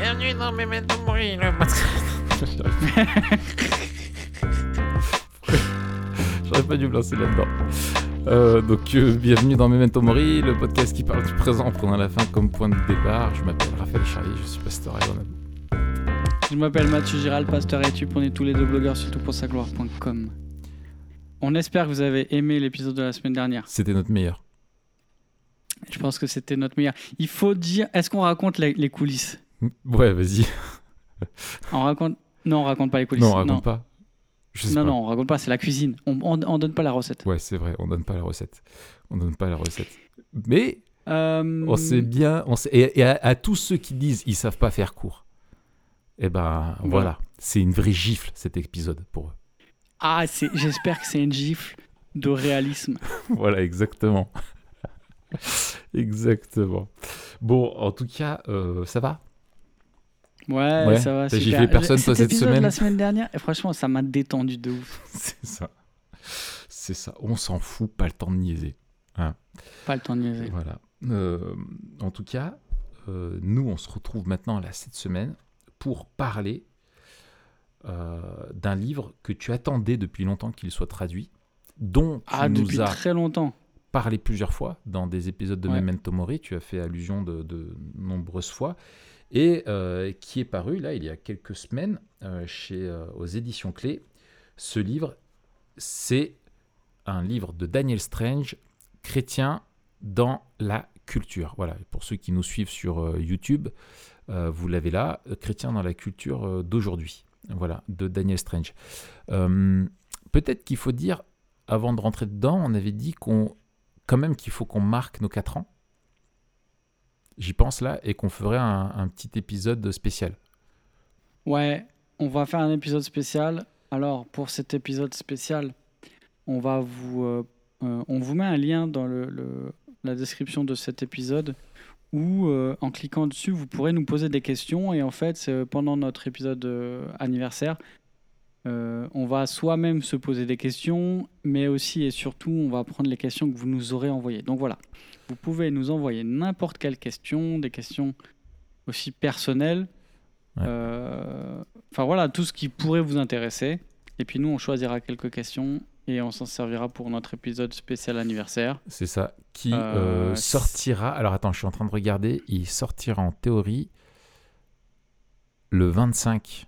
Bienvenue dans Memento Mori, le podcast. J'aurais pas dû me lancer là-dedans. Euh, donc, euh, bienvenue dans Memento Mori, le podcast qui parle du présent en prenant la fin comme point de départ. Je m'appelle Raphaël Charlie, je suis pasteur et dans Je m'appelle Mathieu Giral, pasteur et YouTube. On est tous les deux blogueurs sur toutpoursagloire.com. On espère que vous avez aimé l'épisode de la semaine dernière. C'était notre meilleur. Je pense que c'était notre meilleur. Il faut dire, est-ce qu'on raconte les, les coulisses? Ouais, vas-y. On raconte Non, on raconte pas les coulisses. Non, on raconte pas. Je sais non, pas. non, on raconte pas, c'est la cuisine. On, on, on donne pas la recette. Ouais, c'est vrai, on donne pas la recette. On donne pas la recette. Mais Euh, on sait bien, on sait, et, et à, à tous ceux qui disent ils savent pas faire court, eh ben voilà, Voilà. c'est une vraie gifle cet épisode pour eux. Ah, c'est- j'espère que c'est une gifle de réalisme. voilà, exactement. exactement. Bon, en tout cas, euh, ça va? Ouais, Ouais, ça va. super. giflé personne, toi, cette semaine la semaine dernière, et franchement, ça m'a détendu de ouf. C'est ça. C'est ça. On s'en fout, pas le temps de niaiser. Pas le temps de niaiser. Voilà. Euh, en tout cas, euh, nous, on se retrouve maintenant là cette semaine pour parler euh, d'un livre que tu attendais depuis longtemps qu'il soit traduit, dont tu Ah, nous depuis as très longtemps. parlé plusieurs fois dans des épisodes de Ouais. Memento Mori. Tu as fait allusion de, de nombreuses fois. Et euh, qui est paru là il y a quelques semaines euh, chez, euh, aux éditions Clés. Ce livre, c'est un livre de Daniel Strange, chrétien dans la culture. Voilà, pour ceux qui nous suivent sur YouTube, vous l'avez là, chrétien dans la culture d'aujourd'hui. Voilà, de Daniel Strange. Peut-être qu'il faut dire, avant de rentrer dedans, on avait dit qu'on, quand même qu'il faut qu'on marque nos 4 ans. J'y pense là, et qu'on ferait un, petit épisode spécial. Ouais, on va faire un épisode spécial. Alors, pour cet épisode spécial, on va vous, euh, euh, on vous met un lien dans le, la description de cet épisode où, euh, en cliquant dessus, vous pourrez nous poser des questions. Et en fait, pendant notre épisode anniversaire, euh, on va soi-même se poser des questions, mais aussi et surtout, on va prendre les questions que vous nous aurez envoyées. Donc voilà, vous pouvez nous envoyer n'importe quelle question, des questions aussi personnelles. Ouais. Euh, Enfin voilà, tout ce qui pourrait vous intéresser. Et puis nous, on choisira quelques questions et on s'en servira pour notre épisode spécial anniversaire. C'est ça, qui Euh, euh, sortira. Alors attends, je suis en train de regarder. Il sortira en théorie le 25,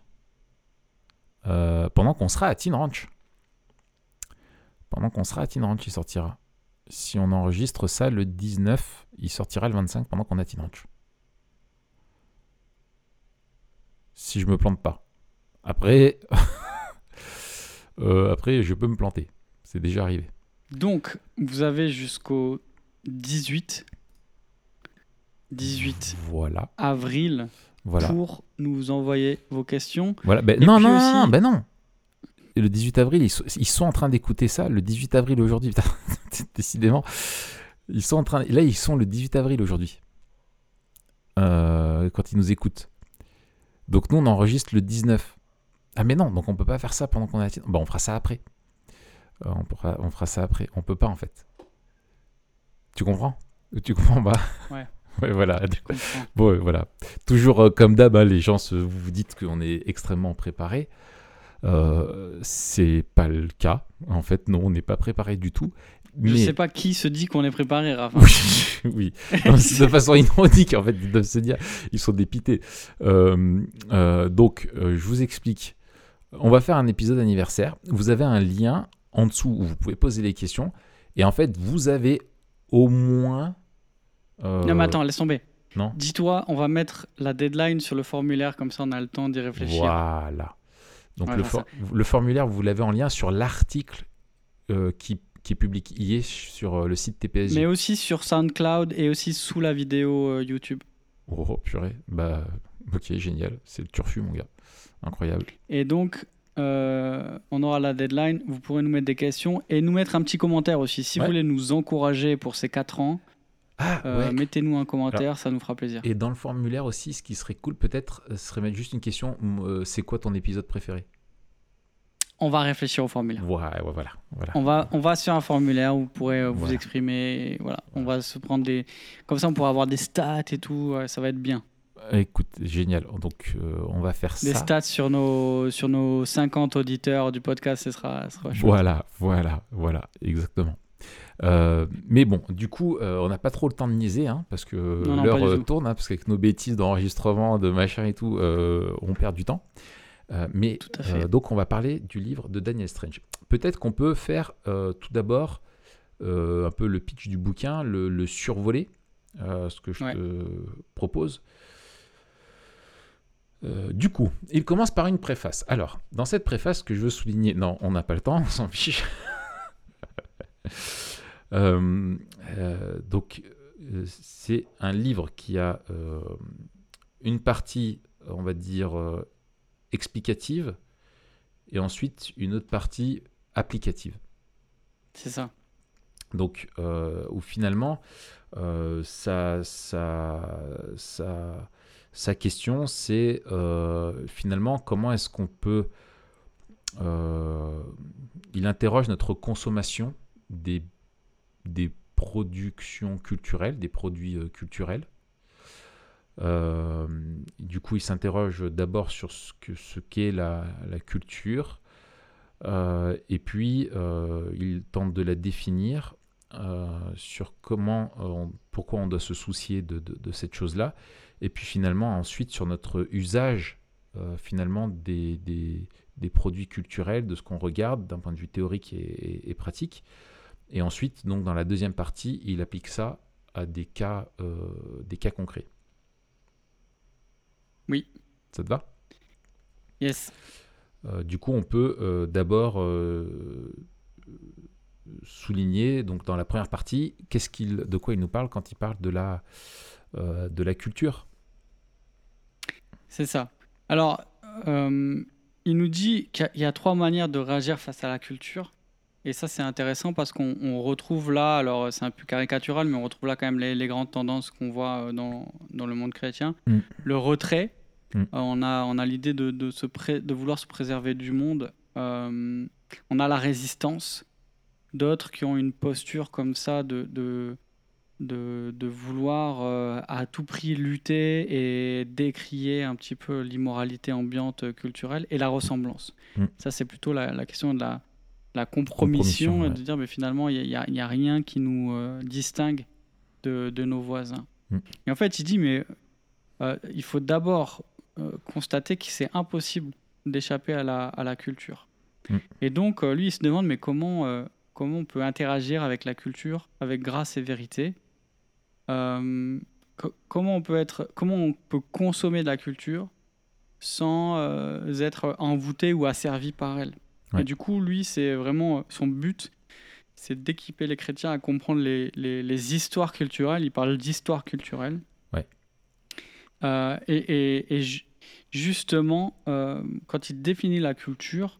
euh, pendant qu'on sera à Teen Ranch. Pendant qu'on sera à Teen Ranch, il sortira. Si on enregistre ça le 19, il sortira le 25 pendant qu'on est à Teen Ranch. Si je me plante pas. Après, euh, après, je peux me planter. C'est déjà arrivé. Donc, vous avez jusqu'au 18, 18 Voilà, avril voilà. pour nous envoyer vos questions. Voilà, ben, non, non, aussi- non, ben non. Le 18 avril, ils sont, ils sont en train d'écouter ça. Le 18 avril aujourd'hui, décidément. Ils sont en train. Là, ils sont le 18 avril aujourd'hui. Euh, quand ils nous écoutent. Donc nous, on enregistre le 19. Ah mais non, donc on peut pas faire ça pendant qu'on est à... Bon, on fera ça après. Euh, on, pourra- on fera ça après. On peut pas en fait. Tu comprends? Tu comprends pas? Ouais. Ouais, voilà. Je. Bon, euh, voilà. Toujours euh, comme d'hab, hein, les gens se, vous vous dites qu'on est extrêmement préparé. Euh, c'est pas le cas. En fait, non, on n'est pas préparé du tout. Je Mais- sais pas qui se dit qu'on est préparé, Rafa. Oui. Non, de façon ironique, en fait, ils doivent se dire, ils sont dépités. Euh, euh, donc, je vous explique. On va faire un épisode anniversaire. Vous avez un lien en dessous où vous pouvez poser des questions. Et en fait, vous avez au moins. Euh, Non, mais attends, laisse tomber. Non Dis-toi, on va mettre la deadline sur le formulaire, comme ça on a le temps d'y réfléchir. Voilà. Donc le, le formulaire, vous l'avez en lien sur l'article euh, qui, qui est publié sur euh, le site TPSJ. Mais aussi sur SoundCloud et aussi sous la vidéo euh, YouTube. Oh purée, bah ok, génial. C'est le turfu, mon gars. Incroyable. Et donc, euh, on aura la deadline. Vous pourrez nous mettre des questions et nous mettre un petit commentaire aussi. Si Ouais. vous voulez nous encourager pour ces 4 ans, Ah, euh, ouais. mettez-nous un commentaire, ça nous fera plaisir. Et dans le formulaire aussi, ce qui serait cool peut-être, euh, ce serait mettre juste une question euh, c'est quoi ton épisode préféré? On va réfléchir au formulaire. Voilà. voilà. On va, on va sur un formulaire où vous pourrez vous Voilà. exprimer. Voilà. On va se prendre des. Comme ça, on pourra avoir des stats et tout. ça va être bien. Écoute, génial. Donc, euh, on va faire Des ça. stats sur nos, sur nos 50 auditeurs du podcast, ce sera, ce sera chouette. Voilà, voilà, voilà, exactement. Euh, mais bon, du coup, euh, on n'a pas trop le temps de niaiser, hein, parce que l'heure euh, tourne, hein, parce qu'avec nos bêtises d'enregistrement, de machin et tout, on perd du temps. Mais Tout à fait. donc, on va parler du livre de Daniel Strange. Peut-être qu'on peut faire tout d'abord un peu le pitch du bouquin, le, le survoler, ce que je Ouais. te propose. Euh, du coup, il commence par une préface. Alors, dans cette préface, ce que je veux souligner, non, on n'a pas le temps, on s'en fiche. Euh, euh, donc, euh, c'est un livre qui a une partie, on va dire, explicative, et ensuite une autre partie applicative. C'est ça. Donc, où finalement, euh, sa, sa, sa, sa question, c'est euh, finalement comment est-ce qu'on peut... euh, il interroge notre consommation des, productions culturelles, des produits euh, culturels. Euh, du coup, il s'interroge d'abord sur ce que ce qu'est la, culture, euh, et puis il tente de la définir sur comment, pourquoi on doit se soucier de, cette chose-là, et puis finalement ensuite sur notre usage finalement des, produits culturels, de ce qu'on regarde d'un point de vue théorique et pratique. Et ensuite, donc dans la deuxième partie, il applique ça à des cas, euh, des cas concrets. Oui. Ça te va? Yes. Euh, du coup, on peut euh, d'abord souligner, donc dans la première partie, qu'est-ce qu'il, de quoi il nous parle quand il parle de la, de la culture? C'est ça. Alors, il nous dit qu'il y, a trois manières de réagir face à la culture. Et ça, c'est intéressant parce qu'on on retrouve là, alors c'est un peu caricatural, mais on retrouve là quand même les, les grandes tendances qu'on voit euh, dans, dans le monde chrétien. Mm. Le retrait, Mm. Euh, on a, on a l'idée de, de, se pré- de vouloir se préserver du monde. Euh, on a la résistance, d'autres qui ont une posture comme ça de, de, de, de vouloir euh, à tout prix lutter et décrier un petit peu l'immoralité ambiante euh, culturelle et la ressemblance. Mm. Ça, c'est plutôt la, la question de la, la compromission, Compromission, et ouais. de dire mais finalement, il n'y a, il y a rien qui nous euh, distingue de, de nos voisins. Mm. Et en fait, il dit mais euh, il faut d'abord euh, constater que c'est impossible d'échapper à la, à la culture. Mm. Et donc, lui, il se demande mais comment, comment on peut interagir avec la culture, avec grâce et vérité co- comment, on peut être, comment on peut consommer de la culture sans être envoûté ou asservi par elle? Ouais. Et du coup, lui, c'est vraiment euh, son but, c'est d'équiper les chrétiens à comprendre les, les- les histoires culturelles. Il parle d'histoire culturelle. Ouais. Euh, et, et- et ju- justement, euh, quand il définit la culture,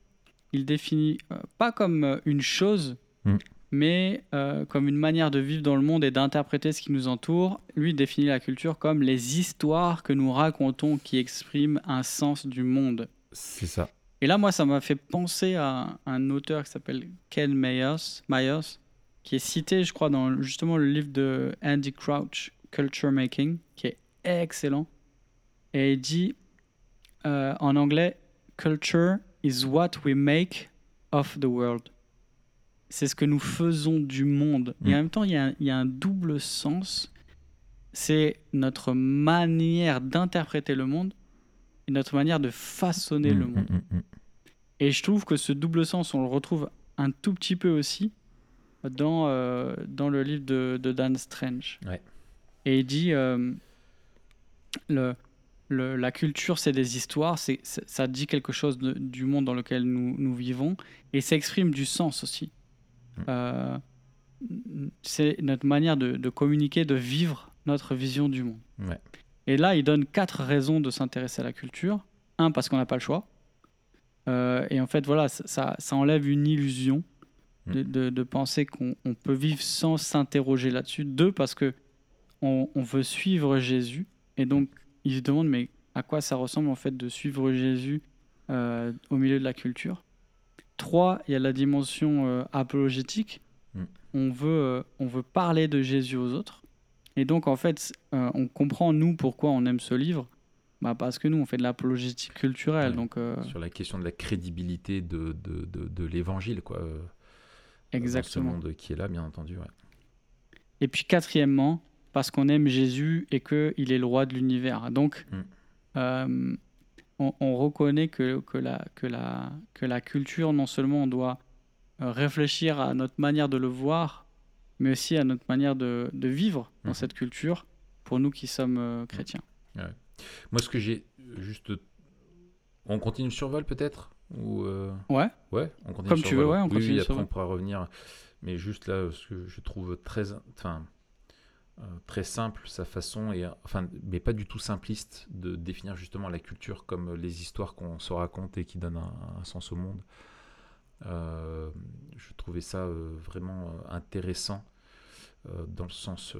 il définit euh, pas comme une chose, Mm. mais comme une manière de vivre dans le monde et d'interpréter ce qui nous entoure. Lui il définit la culture comme les histoires que nous racontons qui expriment un sens du monde. C'est ça. Et là, moi, ça m'a fait penser à un auteur qui s'appelle Ken Myers, Myers, qui est cité, je crois, dans justement le livre de Andy Crouch, Culture Making, qui est excellent. Et il dit euh, en anglais, Culture is what we make of the world. C'est ce que nous faisons du monde. Et Mm. en même temps, il y, a un- il y a un double sens. C'est notre manière d'interpréter le monde et notre manière de façonner le Mm, monde. mm, mm, mm. Et je trouve que ce double sens, on le retrouve un tout petit peu aussi dans, euh, dans le livre de, de Dan Strange. Ouais. Et il dit euh, le, le- la culture, c'est des histoires, c'est, ça dit quelque chose de- du monde dans lequel nous, nous vivons, et ça exprime du sens aussi. Mm. Euh, c'est notre manière de, de communiquer, de vivre notre vision du monde. Ouais. Et là, il donne quatre raisons de s'intéresser à la culture. Un, parce qu'on n'a pas le choix. Euh, et en fait, voilà, ça, ça, ça enlève une illusion de, de- de penser qu'on on peut vivre sans s'interroger là-dessus. Deux, parce que on, on veut suivre Jésus. Et donc, il se demande, mais à quoi ça ressemble en fait de suivre Jésus euh, au milieu de la culture? Trois, il y a la dimension euh, apologétique. Mm. On, veut, euh, on veut parler de Jésus aux autres. Et donc, en fait, euh, on comprend, nous, pourquoi on aime ce livre. bah parce que nous, on fait de l'apologétique culturelle. Ouais. Donc, euh, Sur la question de la crédibilité de, de, de, de l'évangile, quoi. euh, exactement. Dans ce monde qui est là, bien entendu. Ouais. Et puis quatrièmement, parce qu'on aime Jésus et qu'il est le roi de l'univers. Donc, Mm. euh, on, on reconnaît que, que, la, que, la, que la culture, non seulement on doit euh, réfléchir à notre manière de le voir, mais aussi à notre manière de, de vivre dans Mhm. cette culture, pour nous qui sommes euh, chrétiens. Moi, ce que j'ai euh, juste. On continue le survol peut-être? Ou euh, Ouais, Ouais, on continue Comme le tu veux, ouais, on Oui, continue oui, après on pourra revenir. Mais juste là, ce que je trouve très, enfin, euh, très simple, sa façon, et, enfin, mais pas du tout simpliste, de définir justement la culture comme les histoires qu'on se raconte et qui donnent un, un sens au monde. Euh, je trouvais ça euh, vraiment euh, intéressant dans le sens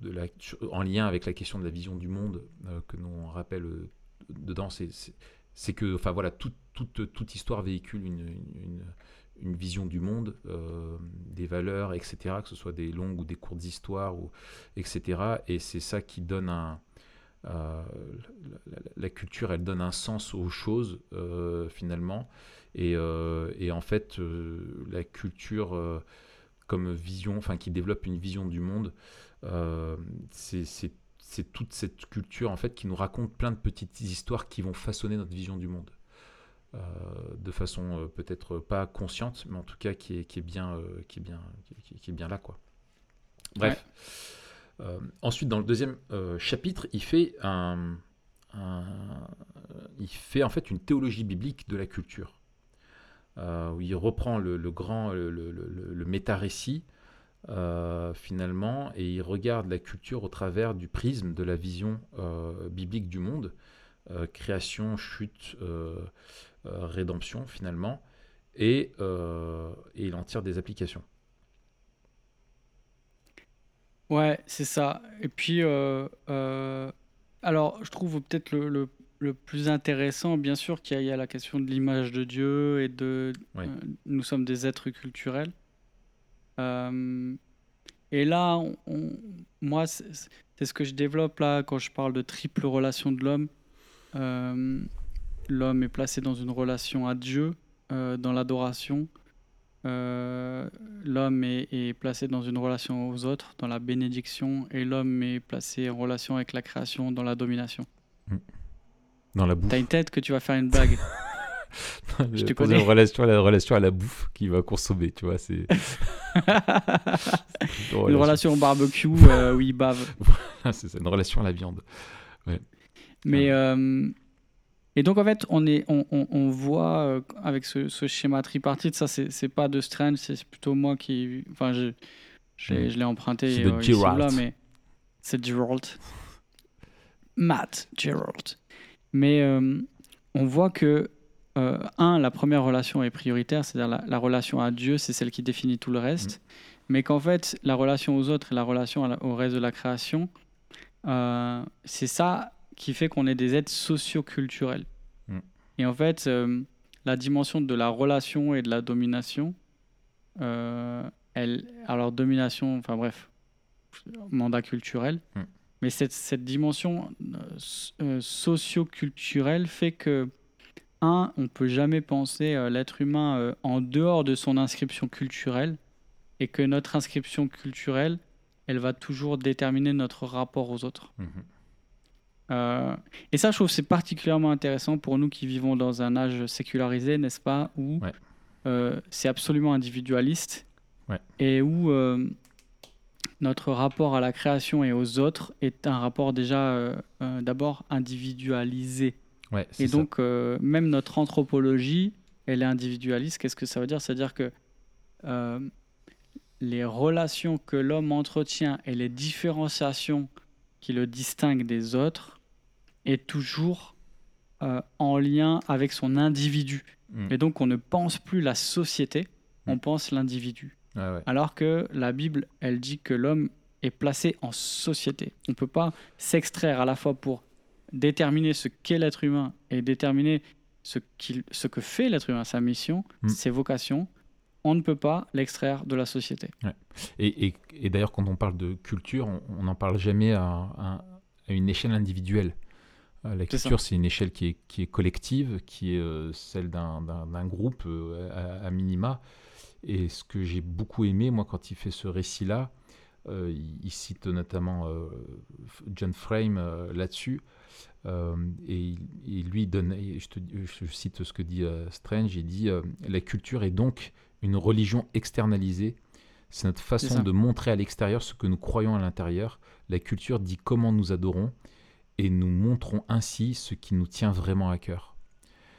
de la, en lien avec la question de la vision du monde que nous rappelle dedans. C'est, que, enfin voilà, toute, histoire véhicule une, vision du monde, des valeurs, etc., que ce soit des longues ou des courtes histoires, etc. Et c'est ça qui donne un. la, culture, elle donne un sens aux choses, finalement. Et, euh, et en fait, euh, la culture, euh, comme vision, enfin, qui développe une vision du monde, c'est toute cette culture, en fait, qui nous raconte plein de petites histoires qui vont façonner notre vision du monde. De façon peut-être pas consciente, mais en tout cas qui est, bien, qui est, bien, qui, bien là. Quoi. Bref. Ensuite, dans le deuxième chapitre, il fait, un, il fait en fait une théologie biblique de la culture, où il reprend le, grand, le, le, le- méta-récit, euh, finalement, et il regarde la culture au travers du prisme de la vision euh, biblique du monde, euh, création, chute, euh, euh, rédemption, finalement, et, euh, et il en tire des applications. Ouais, c'est ça. Et puis, euh, euh, alors, je trouve peut-être le- le plus intéressant, bien sûr, qu'il y a, il y a la question de l'image de Dieu et de Oui. euh, nous sommes des êtres culturels. Euh, et là, on- on- moi, c'est ce que je développe là quand je parle de triple relation de l'homme. Euh, l'homme est placé dans une relation à Dieu, dans l'adoration. L'homme est, est placé dans une relation aux autres, dans la bénédiction, et l'homme est placé en relation avec la création, dans la domination. Dans la bouffe. T'as une tête que tu vas faire une blague. Je te connais. Une relation, la relation à la bouffe qui va consommer, tu vois. C'est une relation au barbecue euh, où il bave. c'est ça, une relation à la viande. Mais euh, et donc en fait, on est, on, on, on voit euh, avec ce, ce schéma tripartite, ça c'est pas de Strange, c'est plutôt moi qui, enfin je, je, l'ai- Mm. je l'ai emprunté C'est de euh, Geralt. là, mais c'est Gerald, Matt Gerald. Mais euh, on voit que euh, un, la première relation est prioritaire, c'est-à-dire la, la relation à Dieu, c'est celle qui définit tout le reste, mais qu'en fait la relation aux autres et la relation la- au reste de la création, euh, c'est ça qui fait qu'on est des êtres socioculturels. Mm. Et en fait, la dimension de la relation et de la domination, elle, alors domination, enfin bref, mandat culturel, Mm. Mais cette, cette dimension euh, euh, socioculturelle fait que, un, on peut jamais penser euh, l'être humain euh, en dehors de son inscription culturelle, et que notre inscription culturelle, elle va toujours déterminer notre rapport aux autres. Mhm. Et ça, je trouve que c'est particulièrement intéressant pour nous qui vivons dans un âge sécularisé, n'est-ce pas, où Ouais. c'est absolument individualiste Ouais. et où notre rapport à la création et aux autres est un rapport déjà euh, euh, d'abord individualisé. Ouais, Et donc, euh, même notre anthropologie, elle est individualiste. Qu'est-ce que ça veut dire? C'est-à-dire que les relations que l'homme entretient et les différenciations qui le distinguent des autres est toujours en lien avec son individu. Mm. Et donc, on ne pense plus la société, on Mm. pense l'individu. Ouais. Alors que la Bible, elle dit que l'homme est placé en société. On ne peut pas s'extraire à la fois pour déterminer ce qu'est l'être humain et déterminer ce, ce que fait l'être humain, sa mission, Mm. ses vocations. On ne peut pas l'extraire de la société. Et, et- et d'ailleurs, quand on parle de culture, on- n'en parle jamais à, à- à une échelle individuelle. Euh, la culture, c'est une échelle qui est, qui est, collective, qui est euh, celle d'un groupe euh, à, minima. Et ce que j'ai beaucoup aimé, moi, quand il fait ce récit-là, il, cite notamment John Frame là-dessus. et, il lui donne, je, te, je, cite ce que dit Strange, il dit La culture est donc une religion externalisée. C'est notre façon de montrer à l'extérieur ce que nous croyons à l'intérieur. La culture dit comment nous adorons et nous montrons ainsi ce qui nous tient vraiment à cœur.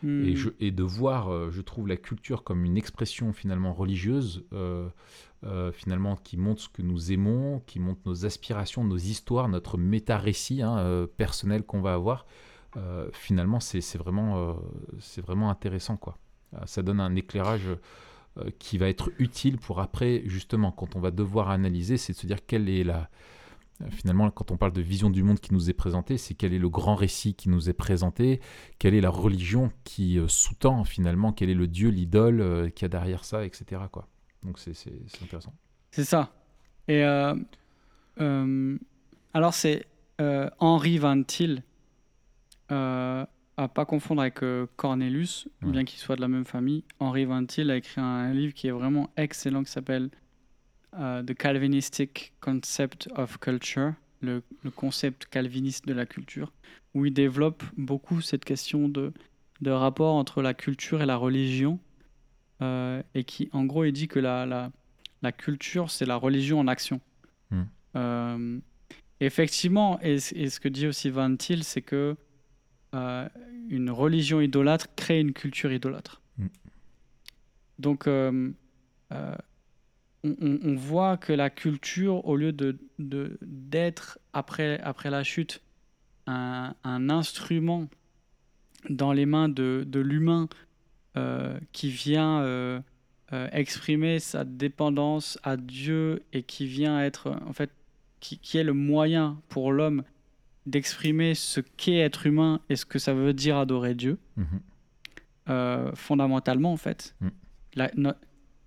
Et, hmm. je, et, de voir, euh, je trouve, la culture comme une expression finalement religieuse, euh, euh, finalement qui montre ce que nous aimons, qui montre nos aspirations, nos histoires, notre méta-récit hein, personnel qu'on va avoir. finalement, c'est vraiment, c'est vraiment intéressant. quoi. Ça donne un éclairage qui va être utile pour après, justement, quand on va devoir analyser, c'est de se dire quelle est la, Finalement, quand on parle de vision du monde qui nous est présentée, c'est quel est le grand récit qui nous est présenté, quelle est la religion qui euh, sous-tend finalement, quel est le dieu, l'idole euh, qui a derrière ça, etc. Quoi. Donc c'est intéressant. C'est ça. Et euh, alors c'est Henri Van Til, à pas confondre avec Cornelius, bien qu'il soit de la même famille. Henri Van Til a écrit un livre qui est vraiment excellent qui s'appelle uh, The Calvinistic Concept of Culture, le, le, concept calviniste de la culture, où il développe beaucoup cette question de, de rapport entre la culture et la religion, euh, et qui, en gros, il dit que la, la, la culture, c'est la religion en action. Hmm. Euh, effectivement, et, et, ce que dit aussi Van Til, c'est que euh, une religion idolâtre crée une culture idolâtre. Hmm. Donc, euh, euh, on, voit que la culture, au lieu de, d'être après, après la chute un, instrument dans les mains de, l'humain euh, qui vient euh, euh, exprimer sa dépendance à Dieu et qui vient être, en fait, qui, est le moyen pour l'homme d'exprimer ce qu'est être humain et ce que ça veut dire adorer Dieu, mhm. fondamentalement, en fait. Mm. La,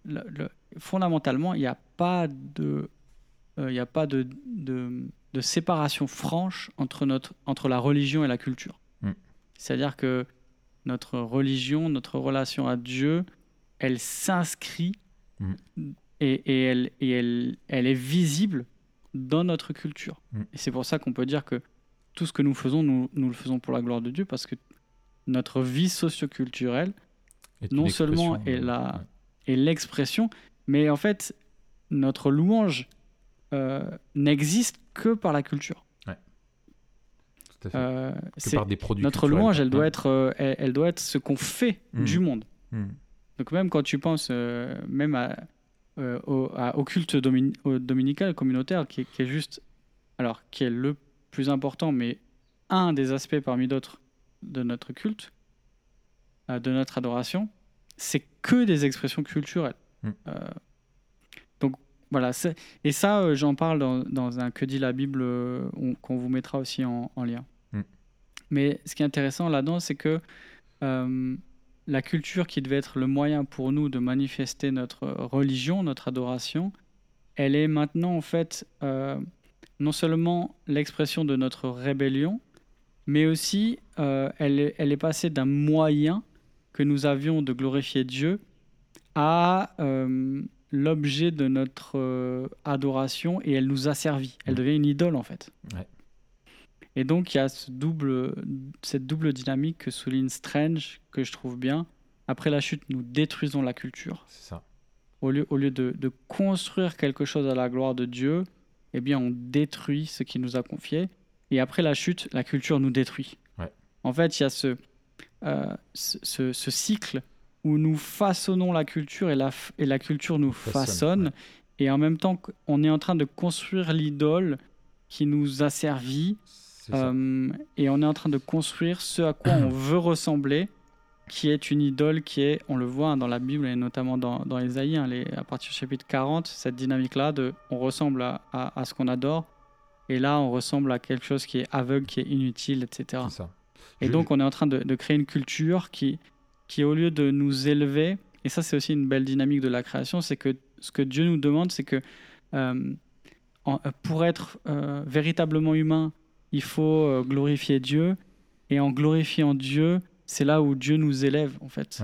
le, fondamentalement, il n'y a pas de, euh, il a pas de, de, séparation franche entre, notre, entre la religion et la culture. Mm. C'est-à-dire que notre religion, notre relation à Dieu, elle s'inscrit mm. et, et, elle, et elle, elle est visible dans notre culture. Mm. Et c'est pour ça qu'on peut dire que tout ce que nous faisons, nous, nous, le faisons pour la gloire de Dieu, parce que notre vie socioculturelle, non seulement est, la, est l'expression, mais en fait, notre louange euh, n'existe que par la culture. Ouais. Tout à fait. Euh, que par des produits Notre louange, elle doit, être, euh, elle, doit être ce qu'on fait mmh. du monde. Mmh. Donc même quand tu penses même à, au, culte dominical communautaire, qui, qui, est juste, alors qui est le plus important, mais un des aspects parmi d'autres de notre culte, de notre adoration, c'est que des expressions culturelles. Mm. Euh, donc voilà, et ça, euh, j'en parle dans, un Que dit la Bible euh, qu'on vous mettra aussi en, lien. Mm. Mais ce qui est intéressant là-dedans, c'est que la culture qui devait être le moyen pour nous de manifester notre religion, notre adoration, elle est maintenant en fait non seulement l'expression de notre rébellion, mais aussi elle, elle est passée d'un moyen que nous avions de glorifier Dieu à euh, l'objet de notre euh, adoration et elle nous a servi. Elle devient une idole en fait. Et donc il y a ce double, cette double dynamique que souligne Strange, que je trouve bien. Après la chute, nous détruisons la culture. Ça. Au lieu, au lieu de, de, construire quelque chose à la gloire de Dieu, eh bien on détruit ce qu'il nous a confié. Et après la chute, la culture nous détruit. En fait, il y a ce, euh, ce, ce, cycle où nous façonnons la culture et la, et la culture nous façonne. Et en même temps, on est en train de construire l'idole qui nous a servi. Euh, et on est en train de construire ce à quoi on veut ressembler, qui est une idole qui est, on le voit dans la Bible et notamment dans, dans Ésaïe, hein, les, à partir du chapitre 40, cette dynamique-là de on ressemble à, à, ce qu'on adore. Et là, on ressemble à quelque chose qui est aveugle, qui est inutile, etc. Ça. Et donc, on est en train de, créer une culture qui, qui, au lieu de nous élever, et ça, c'est aussi une belle dynamique de la création, c'est que ce que Dieu nous demande, c'est que euh, pour être euh, véritablement humain, il faut euh, glorifier Dieu. Et en glorifiant Dieu, c'est là où Dieu nous élève, en fait.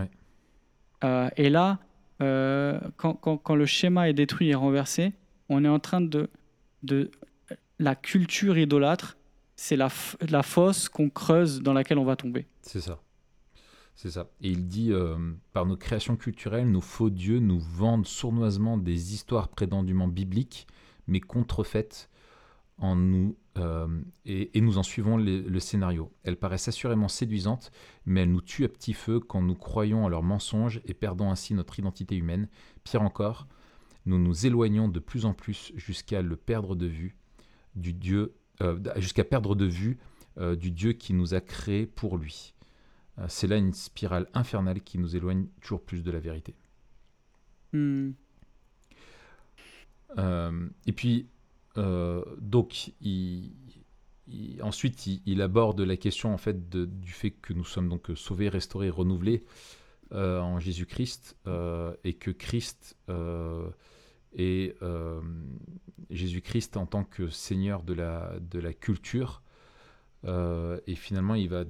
Euh, et là, euh, quand, quand, quand, le schéma est détruit et renversé, on est en train de... de la culture idolâtre, c'est la, la fosse qu'on creuse dans laquelle on va tomber. C'est ça. C'est ça. Et il dit, euh, par nos créations culturelles, nos faux dieux nous vendent sournoisement des histoires prétendument bibliques, mais contrefaites en nous, euh, et, nous en suivons le scénario. Elles paraissent assurément séduisantes, mais elles nous tuent à petit feu quand nous croyons à leurs mensonges et perdons ainsi notre identité humaine. Pire encore, nous nous éloignons de plus en plus jusqu'à le perdre de vue du Dieu, euh, jusqu'à perdre de vue du Dieu qui nous a créés pour lui. Euh, c'est là une spirale infernale qui nous éloigne toujours plus de la vérité. Hmm. Euh, et puis, euh, donc, il, ensuite, il, aborde la question en fait du fait que nous sommes donc sauvés, restaurés, renouvelés en Jésus-Christ et que Christ est Jésus-Christ en tant que Seigneur de la, de la culture. et finalement, il va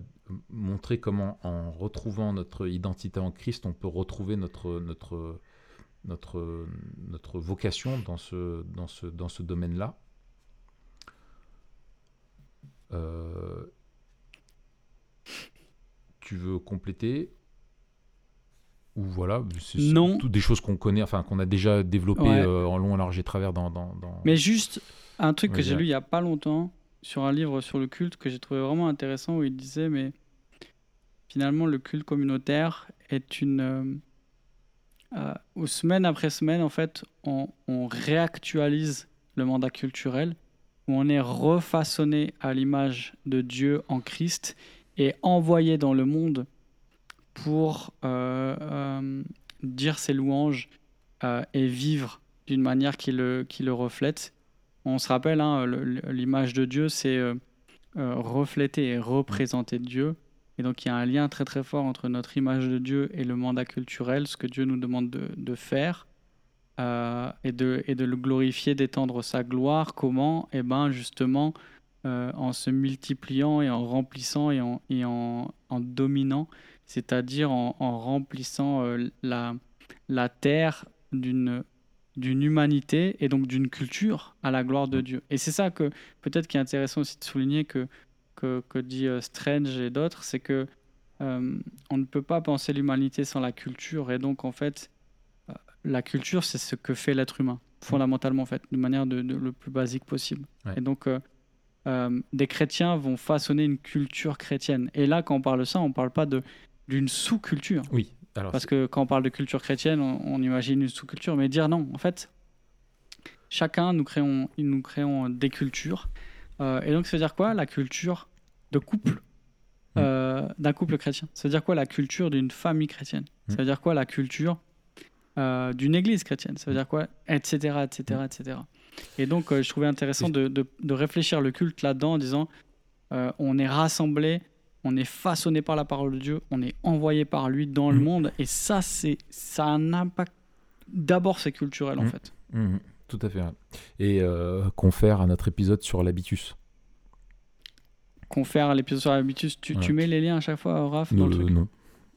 montrer comment, en retrouvant notre identité en Christ, on peut retrouver notre, notre, notre, notre vocation dans ce, dans ce, dans ce domaine-là. Euh, tu veux compléter? Ou voilà, c'est toutes des choses qu'on connaît, enfin qu'on a déjà développées euh, en long, en large et travers dans, dans, Mais juste un truc que j'ai lu il y a pas longtemps, sur un livre sur le culte que j'ai trouvé vraiment intéressant où il disait mais finalement le culte communautaire est une euh, euh, où semaine après semaine en fait on, réactualise le mandat culturel où on est refaçonné à l'image de Dieu en Christ et envoyé dans le monde pour euh, dire ses louanges et vivre d'une manière qui le reflète on se rappelle, hein, l'image de Dieu, c'est euh, euh, refléter et représenter Dieu. Et donc il y a un lien très très fort entre notre image de Dieu et le mandat culturel, ce que Dieu nous demande de, faire, euh, et, de, le glorifier, d'étendre sa gloire. Comment? Eh bien justement en se multipliant et en remplissant et en, dominant, c'est-à-dire en, remplissant la terre d'une d'une humanité et donc d'une culture à la gloire de Dieu. Et c'est ça que peut-être qui est intéressant aussi de souligner que, que, dit euh, Strange et d'autres, c'est que euh, on ne peut pas penser l'humanité sans la culture. Et donc en fait, euh, la culture, c'est ce que fait l'être humain, fondamentalement en fait, de manière de, le plus basique possible. Et donc des chrétiens vont façonner une culture chrétienne. Et là, quand on parle de ça, on ne parle pas d'une sous-culture. Oui, parce que quand on parle de culture chrétienne, on, imagine une sous-culture, mais dire non, en fait, chacun, nous créons, nous créons des cultures. Euh, et donc, ça veut dire quoi La culture de couple, mm. euh, d'un couple chrétien? Ça veut dire quoi la culture d'une famille chrétienne? Mm. Ça veut dire quoi la culture euh, d'une église chrétienne? Ça veut dire quoi Etc. etc., etc. Et donc, je trouvais intéressant de, de, de réfléchir le culte là-dedans en disant on est rassemblés on est façonné par la parole de Dieu, on est envoyé par lui dans le mm. monde, et ça, c'est ça a un impact. D'abord, c'est culturel en mm. fait. Mm, tout à fait. Et euh, confère à notre épisode sur l'habitus. Confère à l'épisode sur l'habitus. Tu, tu, mets les liens à chaque fois, Raph, dans le, truc Non,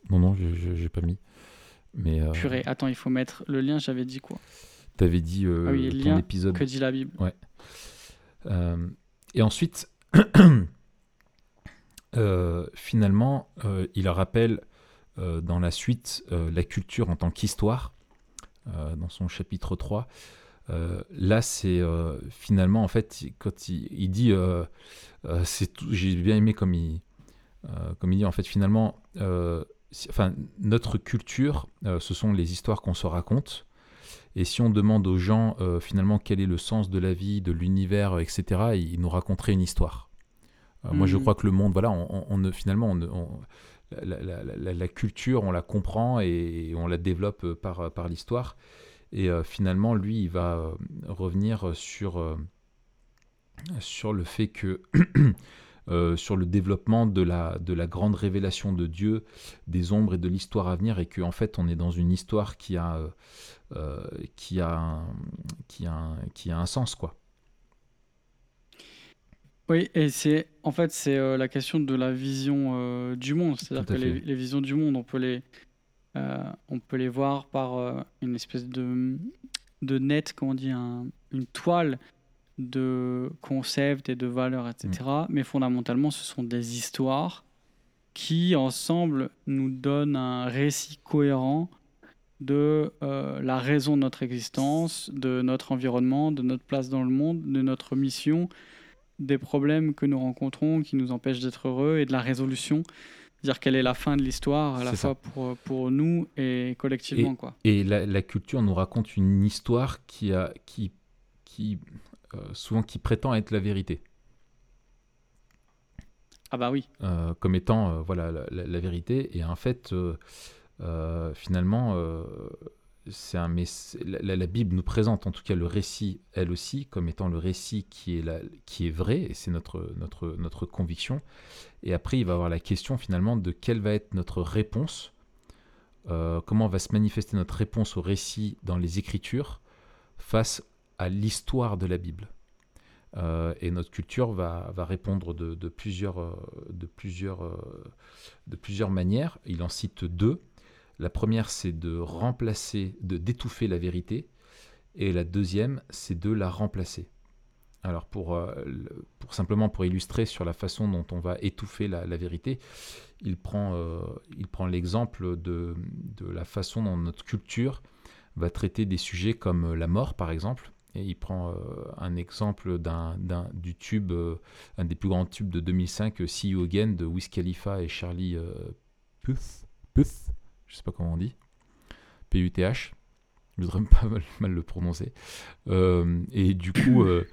non, non, j'ai pas mis. Mais euh... Purée, attends, il faut mettre le lien. J'avais dit quoi? T'avais dit euh, ah oui, ton épisode. Que dit la Bible. Ouais. Euh, et ensuite. Euh, finalement, euh, il rappelle euh, dans la suite la culture en tant qu'histoire, dans son chapitre 3. là, c'est finalement, en fait, quand il, dit, c'est j'ai bien aimé comme il, comme il dit, en fait, finalement, enfin, notre culture, ce sont les histoires qu'on se raconte. Et si on demande aux gens, finalement, quel est le sens de la vie, de l'univers, etc., ils nous raconteraient une histoire. Euh, moi, je mm. crois que le monde, voilà, on, finalement, la, culture, on la comprend et, on la développe par, par l'histoire. Et euh, finalement, lui, il va euh, revenir sur, sur le fait que, sur le développement de la, de la grande révélation de Dieu, des ombres et de l'histoire à venir, et qu'en en fait, on est dans une histoire qui a, qui a, qui a, qui a un sens, quoi. Oui, et c'est en fait c'est euh, la question de la vision euh, du monde, c'est-à-dire que les, les, visions du monde, on peut les euh, on peut les voir par une espèce de de net, comment on dit, une toile de concepts et de valeurs, etc. Mm. Mais fondamentalement, ce sont des histoires qui ensemble nous donnent un récit cohérent de la raison de notre existence, de notre environnement, de notre place dans le monde, de notre mission des problèmes que nous rencontrons qui nous empêchent d'être heureux et de la résolution. Dire quelle est la fin de l'histoire, à la fois pour, pour nous et collectivement. Et, quoi. et la, culture nous raconte une histoire qui, a, qui, qui euh, souvent qui prétend être la vérité. Ah bah oui. Euh, comme étant euh, voilà la, la, vérité. Et en fait, finalement, c'est un, la, la, Bible nous présente en tout cas le récit, elle aussi, comme étant le récit qui est, la, qui est vrai, et c'est notre, notre, notre conviction. Et après, il va y avoir la question finalement de quelle va être notre réponse, euh, comment va se manifester notre réponse au récit dans les Écritures face à l'histoire de la Bible. Euh, et notre culture va, va répondre de, de, plusieurs, euh, de, plusieurs, de plusieurs manières. Il en cite deux. La première, c'est de remplacer, de d'étouffer la vérité, et la deuxième, c'est de la remplacer. Alors pour, euh, simplement pour illustrer sur la façon dont on va étouffer la, vérité, il prend, euh, l'exemple de, la façon dont notre culture va traiter des sujets comme la mort par exemple. Et il prend euh, un exemple d'un, du tube, un des plus grands tubes de 2005, See You Again de Wiz Khalifa et Charlie Puth, Puth je sais pas comment on dit, P-U-T-H, je voudrais pas mal, le prononcer. Euh, et du coup, euh,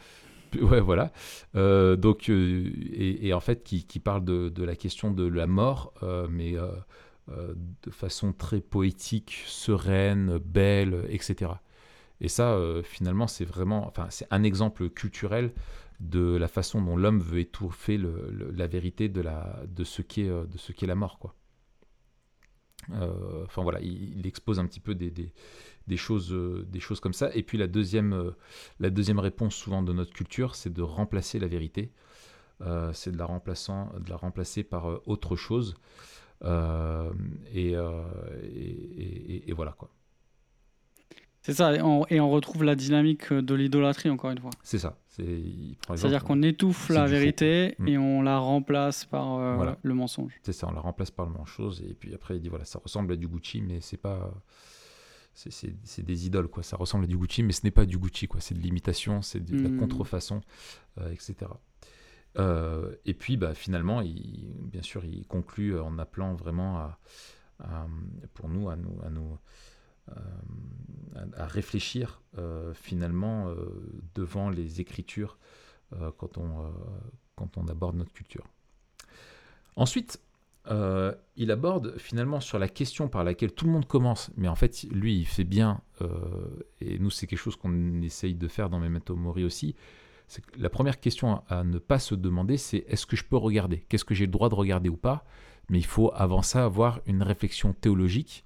ouais, voilà. Euh, donc, et, en fait, qui, parle de, la question de la mort, mais de façon très poétique, sereine, belle, etc. Et ça, finalement, c'est vraiment, enfin, c'est un exemple culturel de la façon dont l'homme veut étouffer la vérité de, la, de ce qu'est de ce qu'est la mort, quoi. Euh, enfin voilà, il, expose un petit peu des, des, choses, euh, des choses comme ça. Et puis la deuxième, euh, la deuxième réponse souvent de notre culture, c'est de remplacer la vérité. c'est de la, remplaçant, de la remplacer par autre chose. Et, et, et, voilà quoi. C'est ça, et on, retrouve la dynamique de l'idolâtrie encore une fois. C'est ça. C'est-à-dire qu'on étouffe la vérité mm. et on la remplace par euh, le mensonge. C'est ça, on la remplace par le mensonge. Et puis après, il dit voilà, ça ressemble à du Gucci, mais c'est pas. C'est des idoles, quoi. Ça ressemble à du Gucci, mais ce n'est pas du Gucci, quoi. C'est de l'imitation, c'est de, la mm. contrefaçon, euh, etc. Euh, et puis, bah, finalement, il, bien sûr, il conclut en appelant vraiment à, pour nous, à nous, à nous euh, à, réfléchir euh, finalement euh, devant les écritures quand, on, quand on aborde notre culture. Ensuite, il aborde finalement sur la question par laquelle tout le monde commence, mais en fait, lui, il fait bien, et nous, c'est quelque chose qu'on essaye de faire dans Memento Mori aussi. la première question à, ne pas se demander, c'est est-ce que je peux regarder? Qu'est-ce que j'ai le droit de regarder ou pas? Mais il faut avant ça avoir une réflexion théologique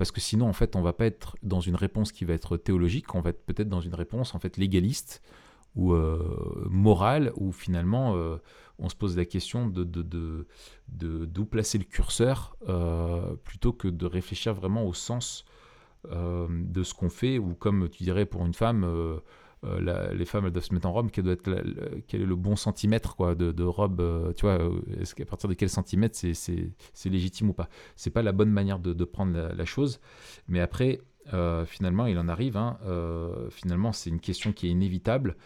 parce que sinon en fait on va pas être dans une réponse qui va être théologique, on va être peut-être dans une réponse en fait légaliste ou euh, morale où finalement euh, on se pose la question de d'où placer le curseur euh, plutôt que de réfléchir vraiment au sens de ce qu'on fait ou comme tu dirais pour une femme euh, les femmes doivent se mettre en robe, quel, est le bon centimètre quoi, de, robe, euh, tu vois, euh, est-ce partir de quel centimètre c'est légitime ou pas? C'est pas la bonne manière de, prendre la, chose, mais après, finalement, il en arrive, hein, finalement, c'est une question qui est inévitable,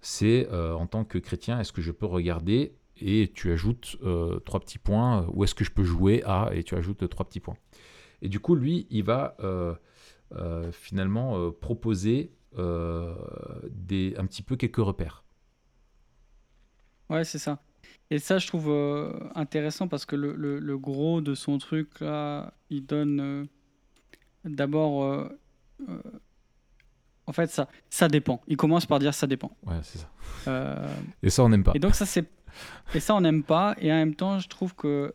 c'est en tant que chrétien, est-ce que je peux regarder et tu ajoutes trois petits points, ou est-ce que je peux jouer à, et tu ajoutes trois petits points? Et du coup, lui, il va finalement proposer euh, des, un petit peu quelques repères. Ouais, c'est ça. Et ça, je trouve euh, intéressant parce que le, le, gros de son truc, là, il donne euh, d'abord. en fait, ça, ça dépend. Il commence par dire ça dépend. Ouais, c'est ça. et ça, on n'aime pas. Et donc, ça, c'est. Et ça, on n'aime pas. Et en même temps, je trouve que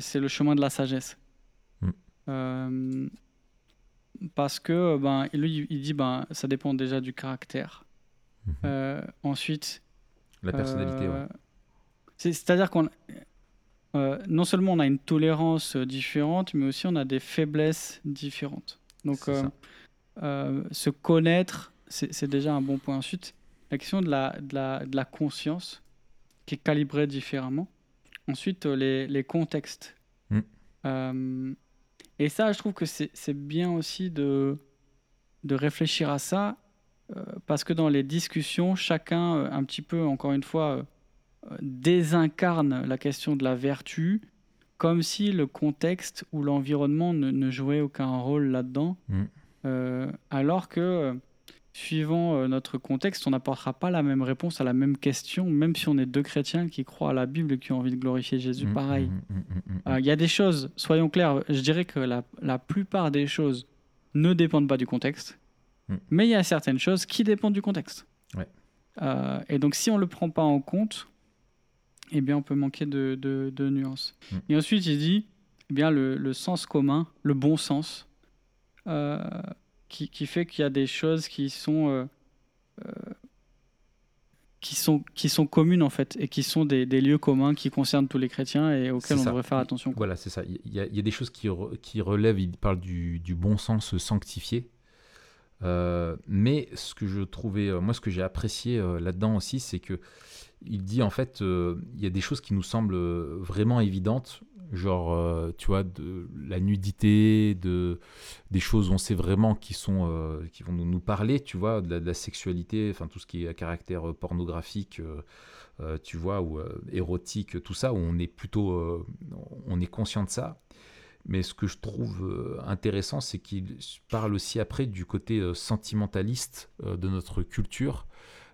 c'est le chemin de la sagesse. Mm parce que ben, lui, il dit ben, ça dépend déjà du caractère. Mhm. Euh, ensuite, La personnalité, ouais. C'est-à-dire qu'on euh, non seulement on a une tolérance euh, différente, mais aussi on a des faiblesses différentes. Donc, euh, se connaître, c'est déjà un bon point. Ensuite, la question de la, de la, de la conscience, qui est calibrée différemment. Ensuite, les, les contextes. Mm. Et ça, je trouve que c'est bien aussi de, de réfléchir à ça, parce que dans les discussions, chacun, un petit peu, encore une fois, désincarne la question de la vertu comme si le contexte ou l'environnement ne, jouait aucun rôle là-dedans, mm. euh, alors que suivant euh, notre contexte, on n'apportera pas la même réponse à la même question, même si on est deux chrétiens qui croient à la Bible et qui ont envie de glorifier Jésus, mm, pareil. Mm, euh, il y a des choses, soyons clairs, je dirais que la, la plupart des choses ne dépendent pas du contexte, mais il y a certaines choses qui dépendent du contexte. et donc si on ne le prend pas en compte, eh bien, on peut manquer de, de, nuances. Mm. Et ensuite, il dit eh bien, le, le, sens commun, le bon sens, euh, qui, qui, fait qu'il y a des choses qui sont, euh, euh, qui sont, qui sont communes, en fait, et qui sont des, des, lieux communs qui concernent tous les chrétiens et auxquels on devrait faire attention. Voilà, c'est ça. Il y, a, il y, a, des choses qui, qui relèvent, il parle du, du bon sens sanctifié. mais ce que je trouvais, moi, ce que j'ai apprécié là-dedans aussi, c'est que il dit en fait, euh, il y a des choses qui nous semblent euh, vraiment évidentes, genre, euh, tu vois, de la nudité, de, des choses, on sait vraiment qui, sont, qui vont nous, parler, tu vois, de la, sexualité, enfin tout ce qui est à caractère pornographique, tu vois, ou érotique, tout ça, où on est plutôt, on est conscient de ça. Mais ce que je trouve intéressant, c'est qu'il parle aussi après du côté sentimentaliste de notre culture,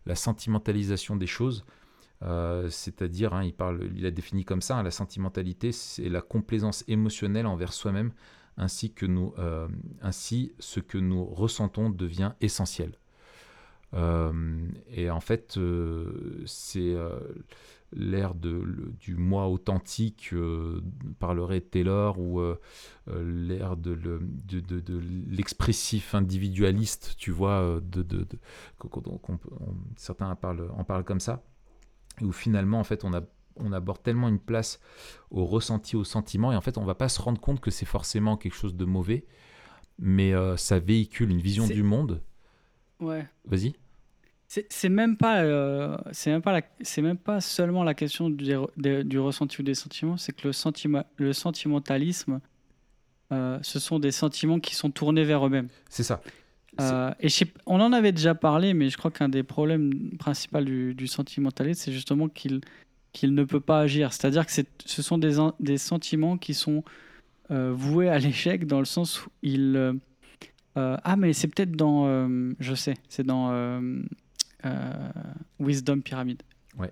la sentimentalisation des choses. Euh, c'est-à-dire, hein, il, parle, il a défini comme ça, hein, la sentimentalité, c'est la complaisance émotionnelle envers soi-même, ainsi que nous, euh, ainsi ce que nous ressentons devient essentiel. Euh, et en fait, c'est l'ère du moi authentique, parlerait Taylor, ou l'ère de, l'expressif individualiste, tu vois, de, certains en parlent, en parlent comme ça où finalement, en fait, on, a, on aborde tellement une place au ressenti, au sentiment, et en fait, on va pas se rendre compte que c'est forcément quelque chose de mauvais, mais euh, ça véhicule une vision du monde. Ouais. Vas-y. C'est même pas, euh, c'est même pas, c'est même pas seulement la question du, du ressenti ou des sentiments, c'est que le, sentiment, le sentimentalisme, euh, ce sont des sentiments qui sont tournés vers eux-mêmes. C'est ça. Euh, et on en avait déjà parlé, mais je crois qu'un des problèmes principaux du, du sentimentalisme, c'est justement qu'il qu'il ne peut pas agir. C'est-à-dire que ce sont des, des sentiments qui sont euh, voués à l'échec dans le sens où il... Euh, ah, mais c'est peut-être dans... je sais, c'est dans Wisdom Pyramid. Ouais.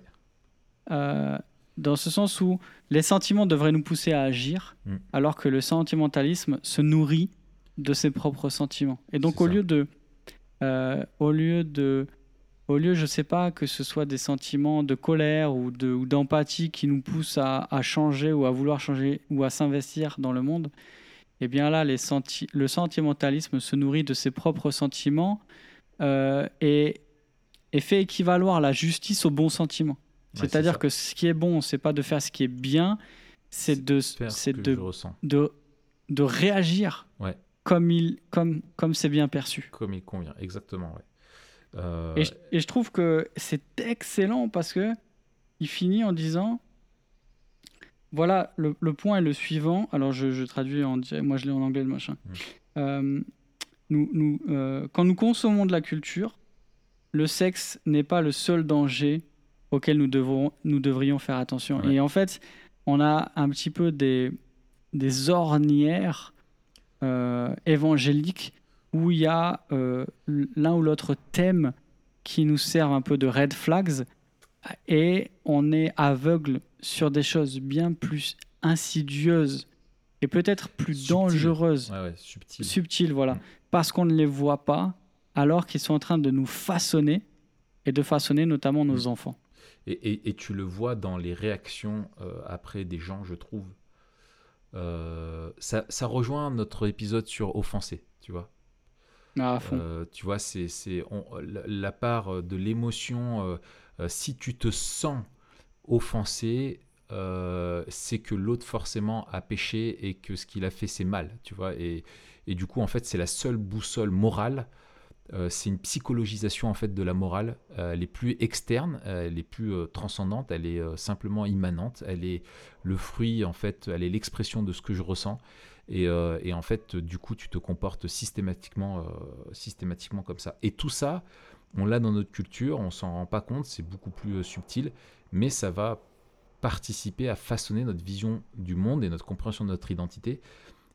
dans ce sens où les sentiments devraient nous pousser à agir, mm. alors que le sentimentalisme se nourrit de ses propres sentiments. Et donc au lieu de, euh, au lieu de, au lieu, je sais pas, que ce soit des sentiments de colère ou de ou d'empathie qui nous poussent à, à, changer ou à vouloir changer ou à s'investir dans le monde, eh bien là, les senti le sentimentalisme se nourrit de ses propres sentiments euh, et, et, fait équivaloir la justice au bon sentiment. C'est-à-dire que ce qui est bon, c'est pas de faire ce qui est bien, c'est de, c'est de, de, de réagir comme il comme comme c'est bien perçu. Comme il convient, exactement. Ouais. Euh, et, je, et, je, trouve que c'est excellent parce que il finit en disant voilà le, le point est le suivant. Alors je, je, traduis en moi je l'ai en anglais le machin. Mmh. Euh, nous, nous euh, quand nous consommons de la culture, le sexe n'est pas le seul danger auquel nous devons nous devrions faire attention. Et en fait, on a un petit peu des des ornières évangélique où il y a euh, l'un ou l'autre thème qui nous servent un peu de red flags et on est aveugle sur des choses bien plus insidieuses et peut-être plus dangereuses, subtiles, voilà, mm. parce qu'on ne les voit pas alors qu'ils sont en train de nous façonner et de façonner notamment nos mm. enfants. Et, et, tu le vois dans les réactions euh, après des gens, je trouve, euh, ça, ça, rejoint notre épisode sur offenser, tu vois. Ah, euh, tu vois, c'est la, la, part de l'émotion, si tu te sens offensé, c'est que l'autre forcément a péché et que ce qu'il a fait c'est mal, tu vois. Et, et, du coup, en fait, c'est la seule boussole morale euh, c'est une psychologisation en fait de la morale. Euh, elle est plus externe, euh, elle est plus transcendante, elle est simplement immanente. Elle est le fruit en fait, elle est l'expression de ce que je ressens. Et, en fait, du coup, tu te comportes systématiquement, systématiquement comme ça. Et tout ça, on l'a dans notre culture, on s'en rend pas compte, c'est beaucoup plus subtil, mais ça va participer à façonner notre vision du monde et notre compréhension de notre identité.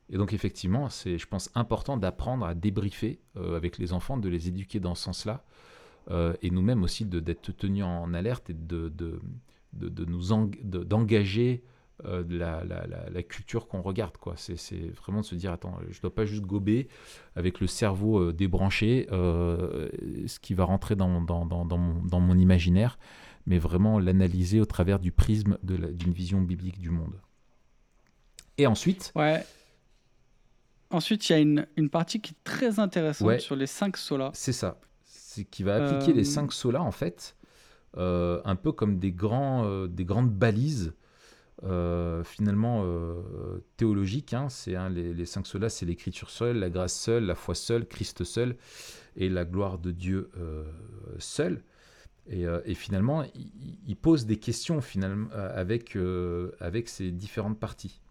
Et donc effectivement, c'est, je pense, important d'apprendre à débriefer euh, avec les enfants, de les éduquer dans ce sens-là, euh, et nous-mêmes aussi d'être tenus en alerte et de, de, de, nous d'engager euh, la, la, la, culture qu'on regarde. Quoi. C'est, vraiment de se dire, attends, je ne dois pas juste gober avec le cerveau débranché ce qui va rentrer dans, dans, dans, mon, imaginaire, mais vraiment l'analyser au travers du prisme d'une vision biblique du monde. Et ensuite... Ensuite, il y a une, une, partie qui est très intéressante sur les cinq solas. C'est ça. C'est qui va appliquer les euh, cinq solas, en fait, euh, un peu comme des, grands, euh, des grandes balises, finalement, théologiques. Hein. C'est hein, les, les, cinq solas, c'est l'écriture seule, la grâce seule, la foi seule, Christ seul et la gloire de Dieu seul. Et, et, finalement, il, il, pose des questions finalement, avec, avec ces différentes parties.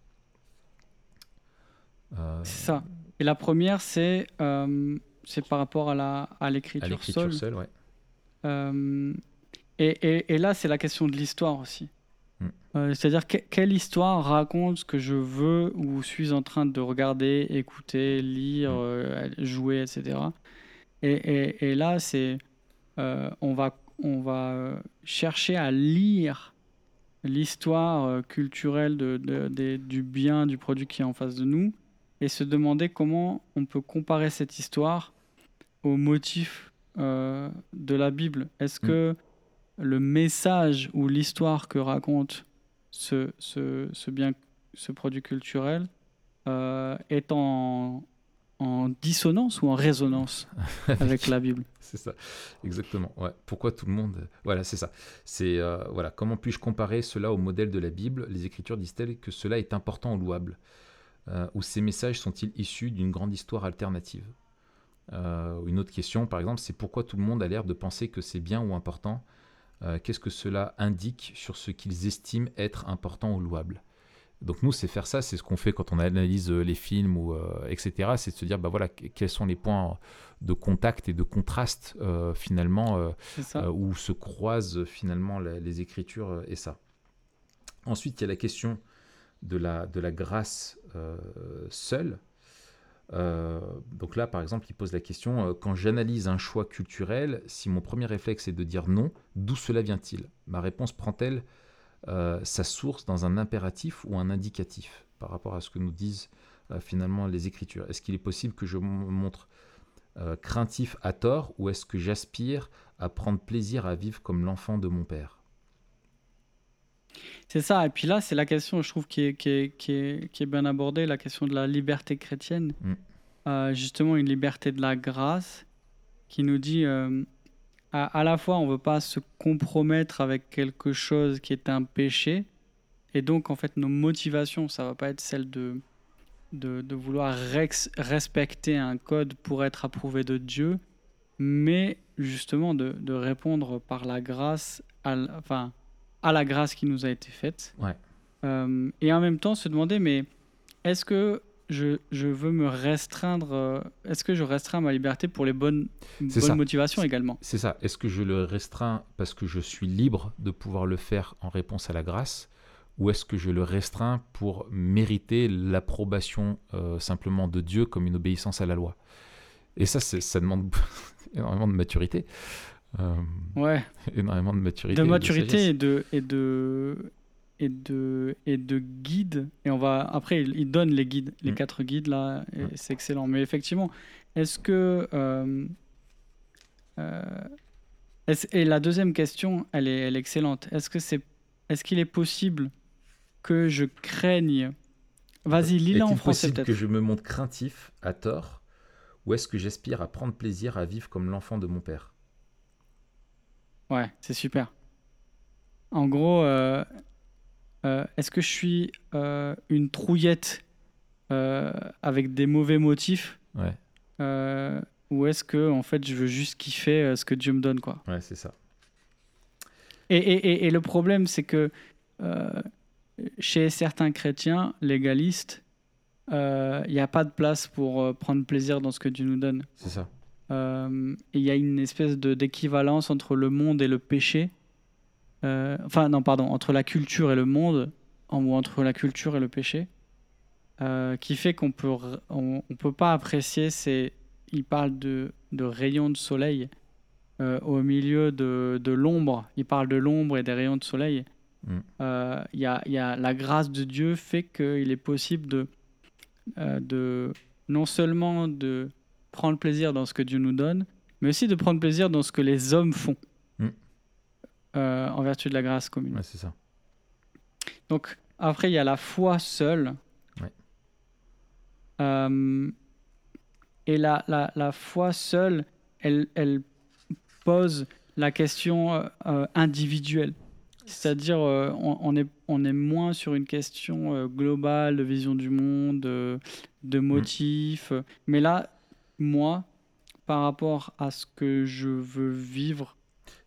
Euh, c'est ça. Et la première, c'est euh, c'est par rapport à la à l'écriture seule. seule ouais. Euh, et, et, et, là, c'est la question de l'histoire aussi. Hmm. C'est-à-dire quelle histoire raconte ce que je veux ou suis en train de regarder, écouter, lire, hmm. jouer, etc. Et, et là, c'est on va on va chercher à lire l'histoire culturelle de, de, du bien du produit qui est en face de nous et se demander comment on peut comparer cette histoire au motif euh, de la Bible. Est-ce mm. que le message ou l'histoire que raconte ce, ce, ce, bien, ce produit culturel euh, est en, en dissonance ou en résonance avec la Bible? C'est ça, exactement. Ouais. Pourquoi tout le monde Voilà, c'est ça. C'est euh, voilà. Comment puis-je comparer cela au modèle de la Bible? Les Écritures disent-elles que cela est important ou louable? Euh, ou ces messages sont-ils issus d'une grande histoire alternative euh, Une autre question, par exemple, c'est pourquoi tout le monde a l'air de penser que c'est bien ou important euh, Qu'est-ce que cela indique sur ce qu'ils estiment être important ou louable? Donc nous, c'est faire ça, c'est ce qu'on fait quand on analyse les films ou etc. C'est de se dire, bah voilà, quels sont les points de contact et de contraste finalement où se croisent finalement les, les écritures et ça. Ensuite, il y a la question de la, de la grâce euh, seule. Euh, donc là, par exemple, il pose la question, euh, quand j'analyse un choix culturel, si mon premier réflexe est de dire non, d'où cela vient-il? Ma réponse prend-elle sa source dans un impératif ou un indicatif par rapport à ce que nous disent finalement les Écritures? Est-ce qu'il est possible que je me montre craintif à tort ou est-ce que j'aspire à prendre plaisir à vivre comme l'enfant de mon Père? C'est ça. Et puis là, c'est la question, je trouve, qui est, qui, est, qui, est, qui est, bien abordée, la question de la liberté chrétienne. Mm. Euh, justement, une liberté de la grâce qui nous dit euh, à, la fois, on ne veut pas se compromettre avec quelque chose qui est un péché. Et donc, en fait, nos motivations, ça ne va pas être celle de, de, de vouloir respecter un code pour être approuvé de Dieu, mais justement de, de répondre par la grâce, à, enfin, à la grâce qui nous a été faite. Euh, et en même temps se demander, mais est-ce que je, je, veux me restreindre, euh, est-ce que je restreins ma liberté pour les bonnes, bonnes motivations également? C'est ça. Est-ce que je le restreins parce que je suis libre de pouvoir le faire en réponse à la grâce? Ou est-ce que je le restreins pour mériter l'approbation euh, simplement de Dieu comme une obéissance à la loi? Et ça, ça demande énormément de maturité. Euh, ouais. Énormément de maturité. De maturité et de, et de, et de, et de guides. Et on va, après, il, donne les guides, les mm. quatre guides là, et c'est excellent. Mais effectivement, est-ce que. Euh, euh, et la deuxième question, elle est, elle est excellente. Est-ce que c'est, est-ce qu'il est possible que je craigne? Vas-y, lis-la en français peut-être. que je me montre craintif à tort, ou est-ce que j'aspire à prendre plaisir à vivre comme l'enfant de mon père? Ouais, c'est super. en gros, euh, euh, est-ce que je suis euh, une trouillette avec des mauvais motifs? Ouais, ou est-ce que en fait je veux juste kiffer ce que Dieu me donne quoi? Ouais, c'est ça. et, et- et- et le problème c'est que chez certains chrétiens légalistes il n'y a pas de place pour prendre plaisir dans ce que Dieu nous donne C'est ça. Euh, et il y a une espèce d'équivalence entre le monde et le péché. Euh, enfin non pardon entre la culture et le monde en- ou entre la culture et le péché. Euh, qui fait qu'on peut on, on peut pas apprécier ces il parle de, de rayons de soleil au milieu de, de l'ombre. Il parle de l'ombre et des rayons de soleil. Mm. Euh, il y, a, y a la grâce de Dieu fait qu'il est possible de, de non seulement de prendre plaisir dans ce que Dieu nous donne, mais aussi de prendre plaisir dans ce que les hommes font Mm. euh, en vertu de la grâce commune. Ouais, c'est ça. Donc après, il y a la foi seule. Ouais. Euh, et la, la, la foi seule, elle, elle pose la question euh, individuelle. C'est-à-dire, euh, on, on est, on est moins sur une question euh, globale de vision du monde, de motifs. Mais là, moi, par rapport à ce que je veux vivre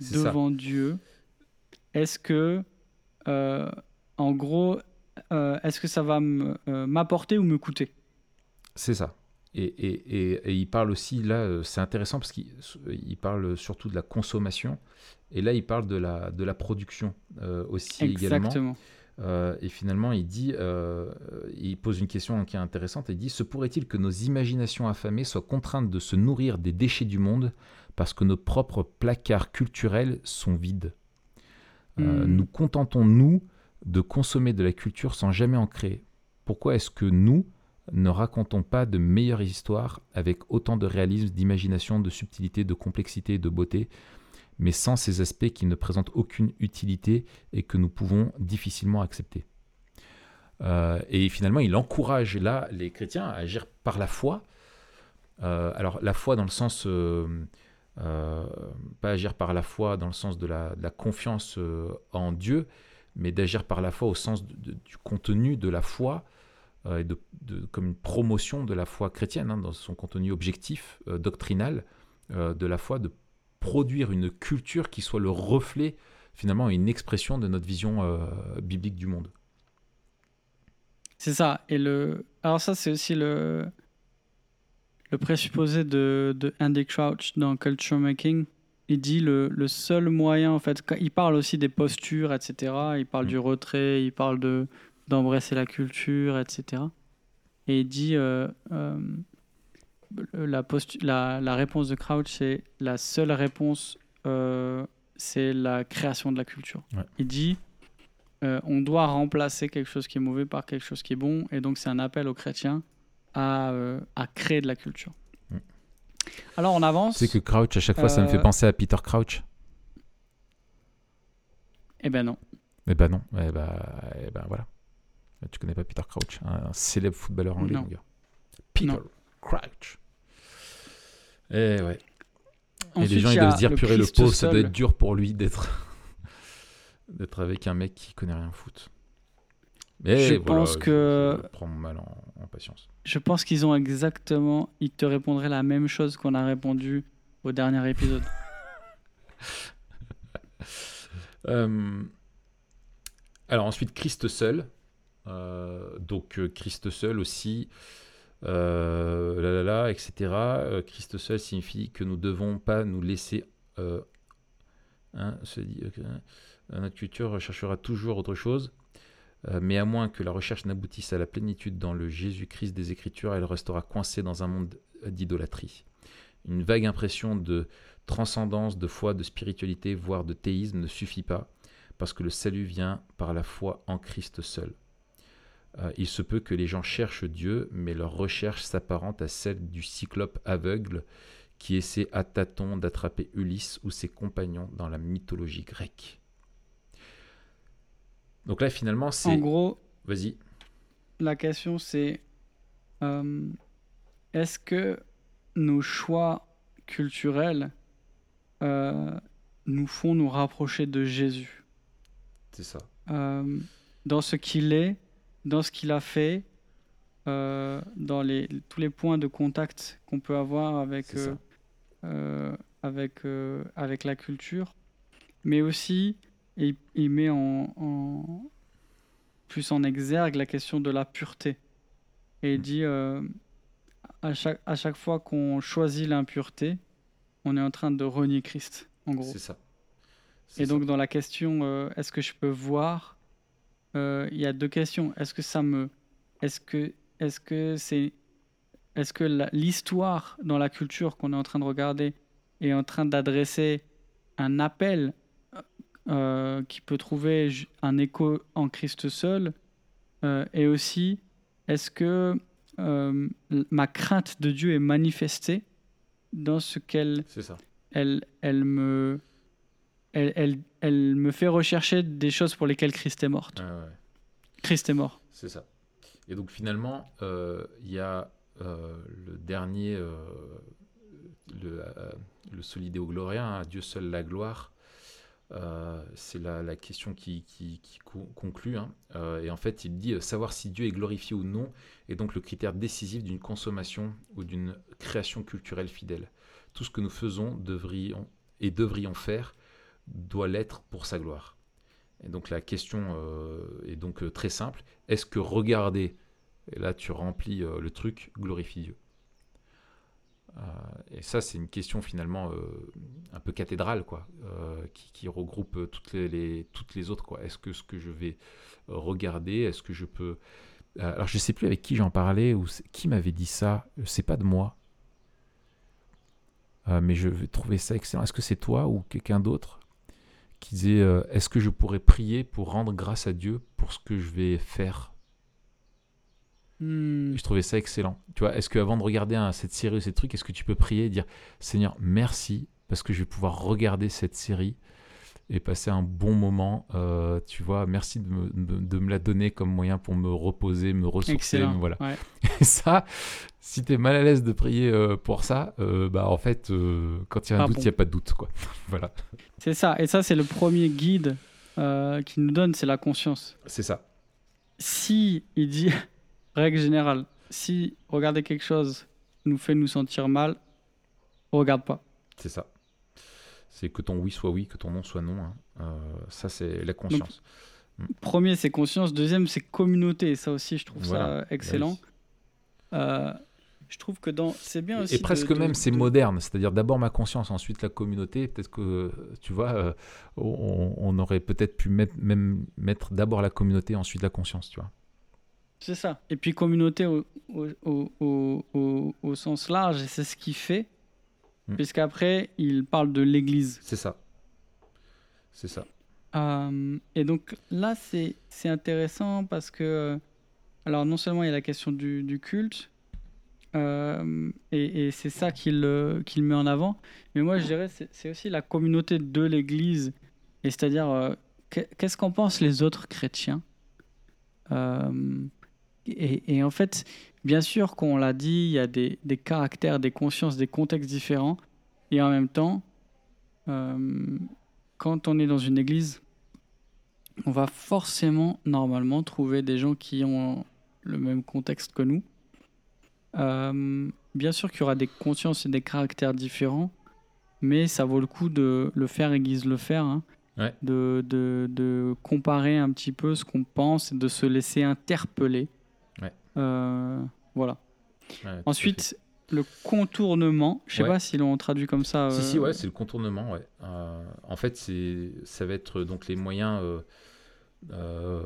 ça. devant Dieu, est-ce que, euh, en gros, euh, est-ce que ça va euh, m'apporter ou me coûter? C'est ça. Et, et, et, et il parle aussi, là, c'est intéressant parce qu'il il parle surtout de la consommation. Et là, il parle de la, de la production euh, aussi également. Exactement. Euh, et finalement, il dit, euh, il pose une question qui est intéressante. Il dit Se pourrait-il que nos imaginations affamées soient contraintes de se nourrir des déchets du monde parce que nos propres placards culturels sont vides? Euh, Hmm. Nous contentons-nous de consommer de la culture sans jamais en créer Pourquoi est-ce que nous ne racontons pas de meilleures histoires avec autant de réalisme, d'imagination, de subtilité, de complexité et de beauté mais sans ces aspects qui ne présentent aucune utilité et que nous pouvons difficilement accepter. Euh, et finalement, il encourage là les chrétiens à agir par la foi. Euh, alors la foi dans le sens, euh, pas agir par la foi dans le sens de la, confiance en Dieu, mais d'agir par la foi au sens du contenu de la foi, comme une promotion de la foi chrétienne, hein, dans son contenu objectif, doctrinal, de la foi, de produire une culture qui soit le reflet, finalement, une expression de notre vision euh, biblique du monde. C'est ça. Et le... Alors ça, c'est aussi le, le présupposé de, de Andy Crouch dans Culture Making. Il dit le, le seul moyen, en fait, quand- il parle aussi des postures, etc. Il parle Mm. du retrait, il parle de d'embrasser la culture, etc. Et il dit euh, euh, la, postu- la, la réponse de Crouch, c'est la seule réponse, euh, c'est la création de la culture. Ouais. Il dit euh, on doit remplacer quelque chose qui est mauvais par quelque chose qui est bon, et donc c'est un appel aux chrétiens à, euh, à créer de la culture. Mm. Alors on avance. C'est que Crouch, à chaque fois, ça me fait penser à Peter Crouch. Eh ben non. Eh ben non, eh ben, eh ben voilà. Tu connais pas Peter Crouch, un, un célèbre footballeur anglais, Non. mon gars. Peter Non. Crouch. Eh ouais. Et Ensuite, les gens, ils doivent se dire, purée, le pauvre, ça doit être dur pour lui d'être d'être avec un mec qui connaît rien au foot. Mais Je voilà, pense je- que- Je, prends mon mal en, en patience. Je pense qu'ils ont exactement. Ils te répondraient la même chose qu'on a répondu au dernier épisode. Euh, alors ensuite, Christ seul. Euh, donc euh, Christ seul aussi. Là, là, etc. Christ seul signifie que nous ne devons pas nous laisser. notre culture recherchera toujours autre chose. Euh, mais à moins que la recherche n'aboutisse à la plénitude dans le Jésus-Christ des Écritures, elle restera coincée dans un monde d'idolâtrie. Une vague impression de transcendance, de foi, de spiritualité, voire de théisme ne suffit pas, parce que le salut vient par la foi en Christ seul. Euh, il se peut que les gens cherchent Dieu, mais leur recherche s'apparente à celle du cyclope aveugle qui essaie à tâtons d'attraper Ulysse ou ses compagnons dans la mythologie grecque. Donc là, finalement, En c'est... gros, Vas-y. la question c'est euh, est-ce que nos choix culturels euh, nous font nous rapprocher de Jésus? C'est ça. dans ce qu'il est, dans ce qu'il a fait, euh, dans les, tous les points de contact qu'on peut avoir avec, euh, euh, avec, avec la culture, mais aussi il, il met en, en- plus en exergue la question de la pureté. Et il Mm. dit à, chaque, à chaque fois qu'on choisit l'impureté, on est en train de renier Christ, en gros. C'est ça. Et ça. donc dans la question est-ce que je peux voir, il y a deux questions. Est-ce que ça me, est-ce que, est-ce que c'est, est-ce que l'histoire dans la culture qu'on est en train de regarder est en train d'adresser un appel euh, qui peut trouver un écho en Christ seul, euh, et aussi est-ce que euh, ma crainte de Dieu est manifestée dans ce qu'elle elle, elle me elle, elle, elle me fait rechercher des choses pour lesquelles Christ est morte. Ouais. Christ est mort. C'est ça. Et donc finalement, euh, il y a euh, le dernier, euh, le, le Solideo Gloria, hein, Dieu seul la gloire. C'est la, la question qui, qui- qui co- conclut. hein. Et en fait, il dit savoir si Dieu est glorifié ou non est donc le critère décisif d'une consommation ou d'une création culturelle fidèle. Tout ce que nous faisons devrions, et devrions faire doit l'être pour sa gloire. Et donc la question euh, est donc euh, très simple. Est-ce que regarder, et là tu remplis euh, le truc, glorifie Dieu? Et ça c'est une question finalement un peu cathédrale, quoi, qui, regroupe toutes les, les- toutes les autres. quoi. Est-ce que ce que je vais regarder, est-ce que je peux... Alors je sais plus avec qui j'en parlais, ou qui m'avait dit ça, c'est pas de moi. Mais je vais trouver ça excellent. Est-ce que c'est toi ou quelqu'un d'autre? Qui disait euh, Est-ce que je pourrais prier pour rendre grâce à Dieu pour ce que je vais faire? Hmm. Je trouvais ça excellent. Tu vois, est-ce qu'avant de regarder cette série ou ces trucs, est-ce que tu peux prier et dire Seigneur, merci parce que je vais pouvoir regarder cette série et passer un bon moment. euh, tu vois, merci de me, de- me la donner comme moyen pour me reposer, me ressourcer. Me- Voilà. Ouais. Et ça, si tu es mal à l'aise de prier euh, pour ça, euh, bah en fait, quand il y a un doute, bon. il n'y a pas de doute. quoi. voilà, C'est ça. Et ça, c'est le premier guide qu'il nous donne, c'est la conscience. c'est ça. Si il dit, règle générale, si regarder quelque chose nous fait nous sentir mal, regarde pas. C'est ça. C'est que ton oui soit oui, que ton non soit non. hein. Euh, ça, c'est la conscience. Premier, c'est conscience. Deuxième, c'est communauté. Ça aussi, je trouve Voilà. ça euh, excellent. Bah Euh, je trouve que dans, c'est bien aussi. Et presque de- même, c'est de- moderne. C'est-à-dire d'abord ma conscience, ensuite la communauté. Peut-être que, tu vois, euh, on, on aurait peut-être pu mettre, même mettre d'abord la communauté, ensuite la conscience, tu vois. C'est ça. Et puis communauté au, au, au, au- sens large, et c'est ce qu'il fait, Mm. puisqu'après, il parle de l'Église. C'est ça. C'est ça. Euh, et donc là, c'est c'est intéressant parce que, alors non seulement il y a la question du, du culte, euh, et, et c'est ça qu'il euh, qu'il met en avant, mais moi je dirais c'est c'est aussi la communauté de l'Église, et c'est-à-dire qu'est- qu'est-ce qu'en pensent les autres chrétiens? Et, et en fait, bien sûr qu'on l'a dit, il y a des, des caractères, des consciences, des contextes différents, et en même temps, euh, quand on est dans une église, on va forcément, normalement, trouver des gens qui ont le même contexte que nous. Euh, bien sûr qu'il y aura des consciences et des caractères différents, mais ça vaut le coup de le faire aiguise le faire, hein. Ouais. de, de, de comparer un petit peu ce qu'on pense et de se laisser interpeller. Euh, voilà. Ouais. Ensuite, le contournement, je sais Ouais. pas si l'on traduit comme ça. Si, si, euh, ouais, c'est le contournement, ouais. Euh, en fait, c'est, ça va être donc les moyens, euh, euh,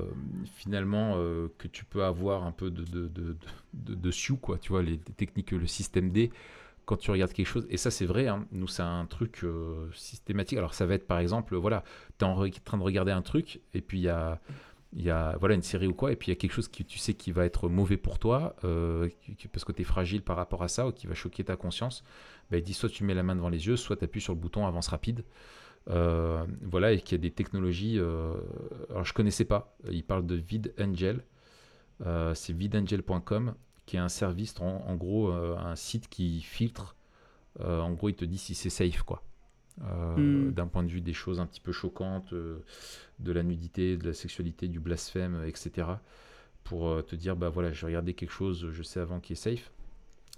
finalement, euh, que tu peux avoir un peu de, de, de, de, dessus, quoi. Tu vois, les, les techniques, le système D, quand tu regardes quelque chose. Et ça, c'est vrai, hein, nous, c'est un truc euh, systématique. Alors, ça va être, par exemple, voilà, tu es en train de regarder un truc, et puis il y a il y a voilà, une série ou quoi, et puis il y a quelque chose que tu sais qui va être mauvais pour toi, euh, parce que tu es fragile par rapport à ça, ou qui va choquer ta conscience, bah, il dit soit tu mets la main devant les yeux, soit tu appuies sur le bouton avance rapide. Euh, voilà, et qu'il y a des technologies. euh, alors, je connaissais pas. Il parle de VidAngel. C'est vidangel.com, qui est un service, en, en gros, un site qui filtre. En gros, il te dit si c'est safe, quoi. Euh, d'un point de vue des choses un petit peu choquantes, de la nudité, de la sexualité, du blasphème, etc. Pour te dire, bah voilà, je vais regarder quelque chose, je sais avant qui est safe.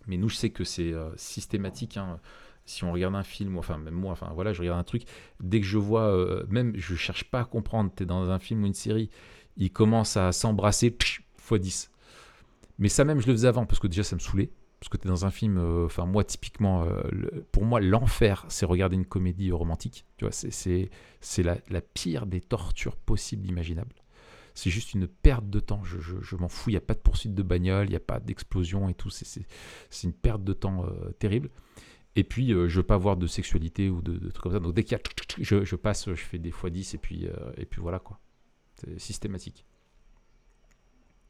Mais nous, je sais que c'est systématique. Hein. Si on regarde un film, enfin même moi, enfin voilà, je regarde un truc, dès que je vois, même je cherche pas à comprendre, tu es dans un film ou une série, il commence à s'embrasser, x 10. Mais ça même, je le faisais avant, parce que déjà, ça me saoulait. Parce que tu es dans un film, euh, enfin, moi, typiquement, euh, pour moi, l'enfer, c'est regarder une comédie romantique. Tu vois, c'est la, la pire des tortures possibles, imaginables. C'est juste une perte de temps. Je, je, m'en fous. Il n'y a pas de poursuite de bagnole, il n'y a pas d'explosion et tout. C'est une perte de temps euh, terrible. Et puis, je ne veux pas voir de sexualité ou de, trucs comme ça. Donc, dès qu'il y a. Je, je, passe, je fais des fois 10 et puis, et puis voilà quoi. C'est systématique.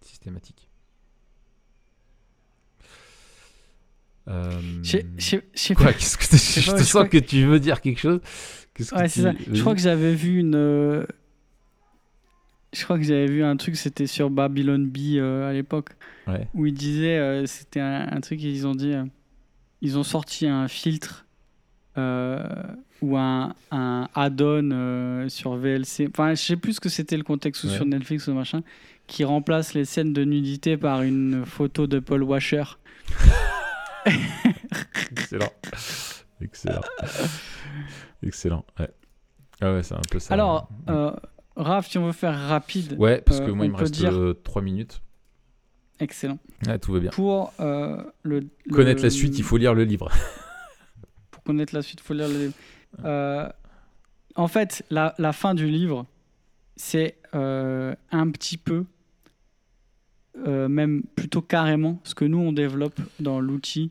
Systématique. Euh... Je, je, Quoi Qu'est-ce que je, te sens que... tu veux dire quelque chose Ouais, c'est ça. Je crois que j'avais vu une. Euh, je crois que j'avais vu un truc, c'était sur Babylon B euh, à l'époque, ouais. où ils disaient, euh, c'était un, un, truc, ils ont dit, ils ont sorti un filtre ou un, un add-on sur VLC. Enfin, je sais plus ce que c'était le contexte ou sur Netflix ou machin, qui remplace les scènes de nudité par une photo de Paul Washer. Excellent. Excellent. Excellent. Ouais. Ah ouais, c'est un peu ça. Alors, euh, Raph, si on veut faire rapide. Ouais, parce que euh, moi, il me reste dire... 3 minutes. Excellent. Tout va bien. Pour euh, le, connaître la suite, il faut lire le livre. Pour connaître la suite, il faut lire le livre. Euh, en fait, la, la, fin du livre, c'est euh, un petit peu euh, même plutôt carrément ce que nous on développe dans l'outil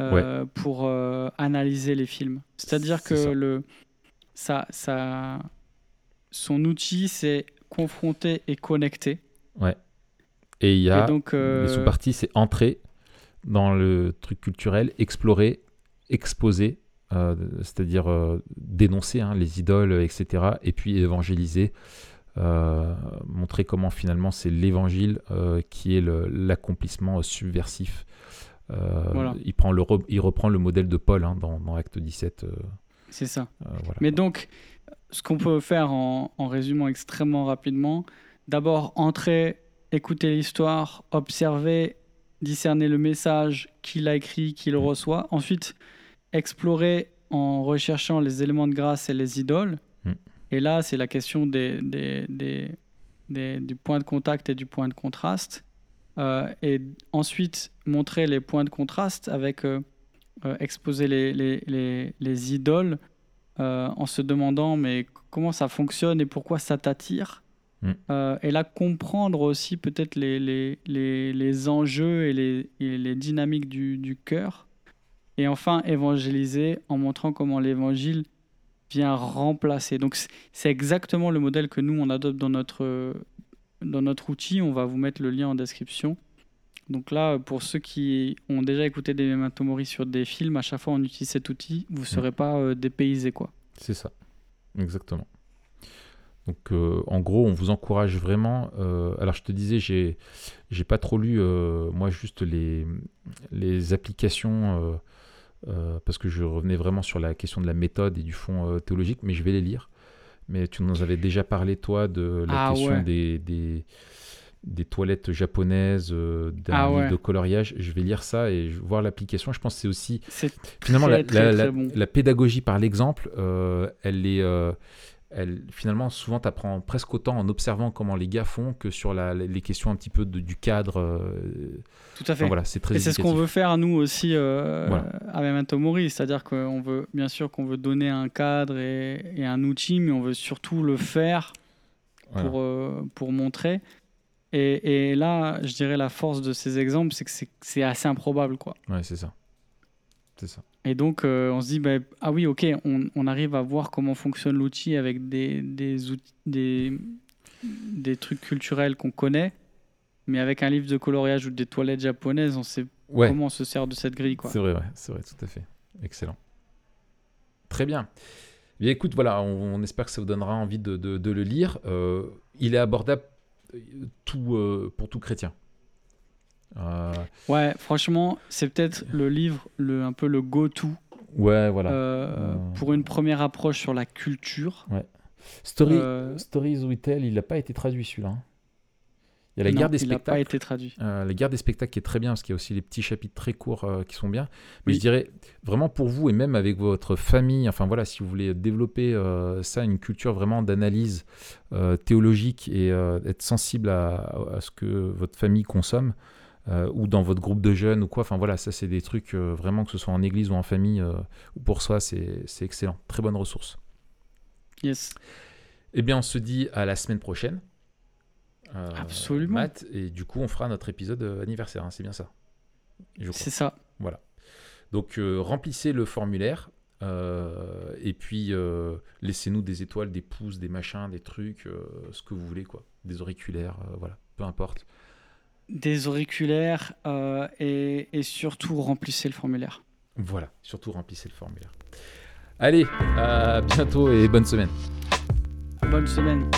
euh, pour euh, analyser les films. C'est-à-dire que ça. le ça, ça son outil c'est confronter et connecter. Ouais. Et il y a donc, les sous-parties c'est entrer dans le truc culturel, explorer, exposer, c'est-à-dire dénoncer hein, les idoles, etc. Et puis évangéliser euh, montrer comment finalement c'est l'évangile euh, qui est l'accomplissement subversif. Euh, il, prend le il reprend le modèle de Paul hein, dans, dans, Acte 17. c'est ça. Voilà. Mais donc, ce qu'on peut faire en, en, résumant extrêmement rapidement, d'abord entrer, écouter l'histoire, observer, discerner le message, qui l'a écrit, qui le mmh. reçoit. Ensuite, explorer en recherchant les éléments de grâce et les idoles. Et là, c'est la question des, des, des, du point de contact et du point de contraste. Euh, et ensuite, montrer les points de contraste avec euh, euh, exposer les, les, les, les idoles en se demandant mais comment ça fonctionne et pourquoi ça t'attire. Mm. et là, comprendre aussi peut-être les, enjeux et les, et dynamiques du, du cœur. Et enfin, évangéliser en montrant comment l'évangile vient remplacer. Donc c'est exactement le modèle que nous on adopte dans notre dans notre outil. On va vous mettre le lien en description. Donc là, pour ceux qui ont déjà écouté des Mori sur des films, à chaque fois on utilise cet outil, vous ne mm. serez pas euh, dépaysé quoi. C'est ça, exactement. Donc euh, en gros, on vous encourage vraiment. Euh, alors je te disais, j'ai j'ai pas trop lu moi juste les les applications euh, parce que je revenais vraiment sur la question de la méthode et du fond euh, théologique, mais je vais les lire. Mais tu nous avais déjà parlé, toi, de la ah, question des, des, des, toilettes japonaises, euh, d'un ah, livre de coloriage. Je vais lire ça et voir l'application. Je pense que c'est aussi... Finalement, la, la, la, pédagogie par l'exemple, elle est elle, finalement, souvent, tu apprends presque autant en observant comment les gars font que sur la, les questions un petit peu de, du cadre. Euh, Tout à fait. voilà, c'est très Et c'est ce qu'on veut faire, nous aussi, euh, à Memento Mori. C'est-à-dire qu'on veut, bien sûr, qu'on veut donner un cadre et, et, un outil, mais on veut surtout le faire pour, euh, pour montrer. Et, et, là, je dirais, la force de ces exemples, c'est que c'est assez improbable. Quoi. Ouais, c'est ça. C'est ça. Et donc, euh, on se dit, bah, ah oui, ok, on, on, arrive à voir comment fonctionne l'outil avec des, des, outils, des, des trucs culturels qu'on connaît, mais avec un livre de coloriage ou des toilettes japonaises, on sait comment on se sert de cette grille. C'est vrai, ouais, c'est vrai, tout à fait. Excellent. Très bien. Bien, écoute, voilà, on, espère que ça vous donnera envie de, de, de le lire. Euh, il est abordable euh, pour tout chrétien. Euh, ouais, franchement, c'est peut-être le livre, le, un peu le go-to Ouais, voilà. euh, pour une première approche sur la culture. Story, Euh, Stories We Tell, il n'a pas été traduit celui-là. hein. Il y a la non, guerre des il n'a pas spectacles. été traduit. Euh, la guerre des spectacles qui est très bien parce qu'il y a aussi les petits chapitres très courts euh, qui sont bien. Mais Oui. je dirais vraiment pour vous et même avec votre famille, enfin voilà, si vous voulez développer euh, ça, une culture vraiment d'analyse euh, théologique et euh, être sensible à, à ce que votre famille consomme euh, ou dans votre groupe de jeunes ou quoi, enfin voilà, ça c'est des trucs euh, vraiment que ce soit en église ou en famille euh, ou pour soi, c'est excellent. Très bonne ressource. Yes. Eh bien, on se dit à la semaine prochaine. Euh, Absolument. Matt, et du coup, on fera notre épisode euh, anniversaire, hein, c'est bien ça. C'est ça. Donc, euh, remplissez le formulaire. euh, et puis, euh, laissez-nous des étoiles, des pouces, des machins, des trucs, euh, ce que vous voulez, quoi. Des auriculaires, euh, voilà, peu importe. Des auriculaires euh, et, et surtout remplissez le formulaire. Voilà, surtout remplissez le formulaire. Allez, à bientôt et bonne semaine. Bonne semaine.